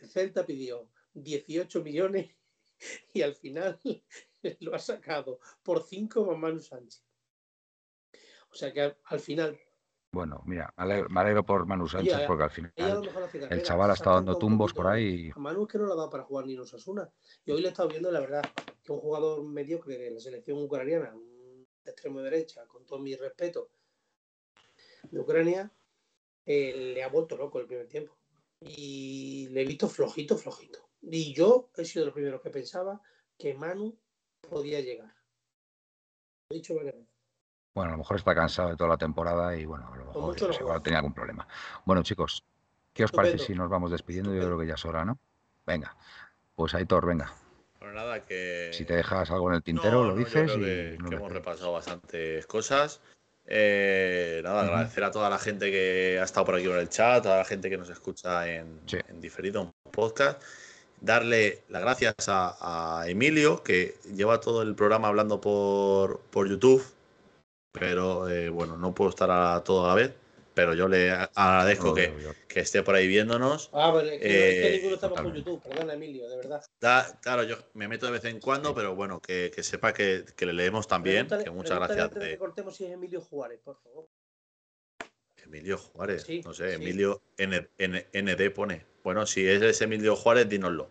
El Celta pidió 18 millones y al final lo ha sacado por 5 más Manu Sánchez. O sea que al, al final, Bueno, mira, me alegro, me alegro por Manu Sánchez porque al final el chaval ha estado dando tumbos por ahí. A Manu es que no le ha dado para jugar ni en Osasuna. Y hoy le he estado viendo, la verdad, que un jugador mediocre de la selección ucraniana, un extremo derecha, con todo mi respeto, de Ucrania, eh, le ha vuelto loco el primer tiempo. Y le he visto flojito, flojito. Y yo he sido de los primeros que pensaba que Manu podía llegar. Lo he dicho varias veces. Bueno, a lo mejor está cansado de toda la temporada y bueno, a lo mejor mucho no. igual tenía algún problema. Bueno, chicos, ¿qué os parece si nos vamos despidiendo? Yo creo que ya es hora, ¿no? Venga, pues Aitor, venga. Bueno, nada, que. Si te dejas algo en el tintero, No, lo no, yo dices creo y que, nos que hemos repasado bastantes cosas. Eh, nada, agradecer a toda la gente que ha estado por aquí por el chat, a toda la gente que nos escucha en, Sí. en diferido en podcast. Darle las gracias a, a Emilio, que lleva todo el programa hablando por, por YouTube, pero eh, bueno, no puedo estar a todo a la vez, pero yo le agradezco que, que esté por ahí viéndonos. Ah, pero es que, no- es que Eh, ninguno estamos por. YouTube. Perdona, Emilio, de verdad. Da- claro, yo me meto de vez en cuando, Sí. pero bueno, que, que sepa que, que le leemos también, que muchas gracias de que cortemos si es Emilio Juárez, por favor. Emilio Juárez. Sí, no sé, sí. Emilio N- N- ND pone. Bueno, si es ese Emilio Juárez, dínoslo,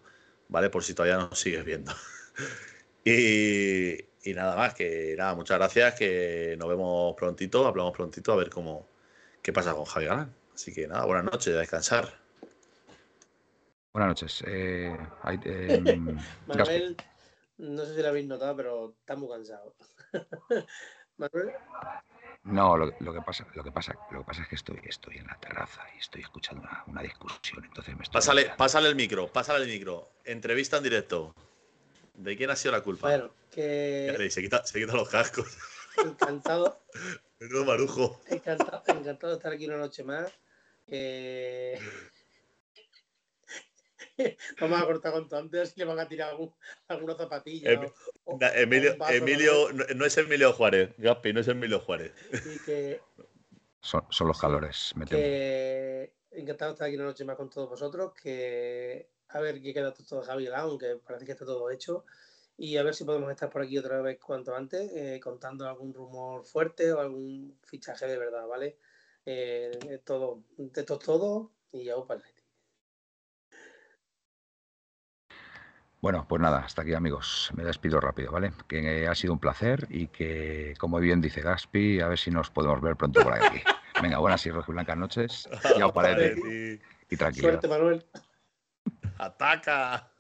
¿vale? Por si todavía nos sigues viendo. y, y nada más, que nada, muchas gracias, que nos vemos prontito, hablamos prontito a ver cómo qué pasa con Javi Galán. Así que nada, buenas noches, a descansar. Buenas noches. Eh, em, Gaspi. Manuel, no sé si lo habéis notado, pero está muy cansado. Manuel, No, lo, lo que pasa, lo que pasa, lo que pasa es que estoy, estoy en la terraza y estoy escuchando una, una discusión, entonces me estoy. Pásale, pásale el micro, pásale el micro. Entrevista en directo. ¿De quién ha sido la culpa? bueno, que Y se quita, se quita los cascos. encantado, Menudo marujo. encantado, encantado de estar aquí una noche más. Eh, Vamos a cortar con antes y le van a tirar algún- alguna zapatilla. Em- o- o- Na- Emilio, o un vaso, Emilio no, no es Emilio Juárez, Gaspi, no es Emilio Juárez. ¿no? Y que, Son, son los calores, me que encantado de estar aquí una noche más con todos vosotros. Que a ver qué queda todo de Javi Galán, aunque parece que está todo hecho. Y a ver si podemos estar por aquí otra vez cuanto antes, eh, contando algún rumor fuerte o algún fichaje de verdad, ¿vale? Eh, todo, de todo, todo y a para Bueno, pues nada, hasta aquí amigos. Me despido rápido, ¿vale? Que ha sido un placer y que, como bien dice Gaspi, a ver si nos podemos ver pronto por aquí. Venga, buenas y rojiblancas noches. Y a parete Pareti, y tranquilo. Suerte, Manuel. Ataca.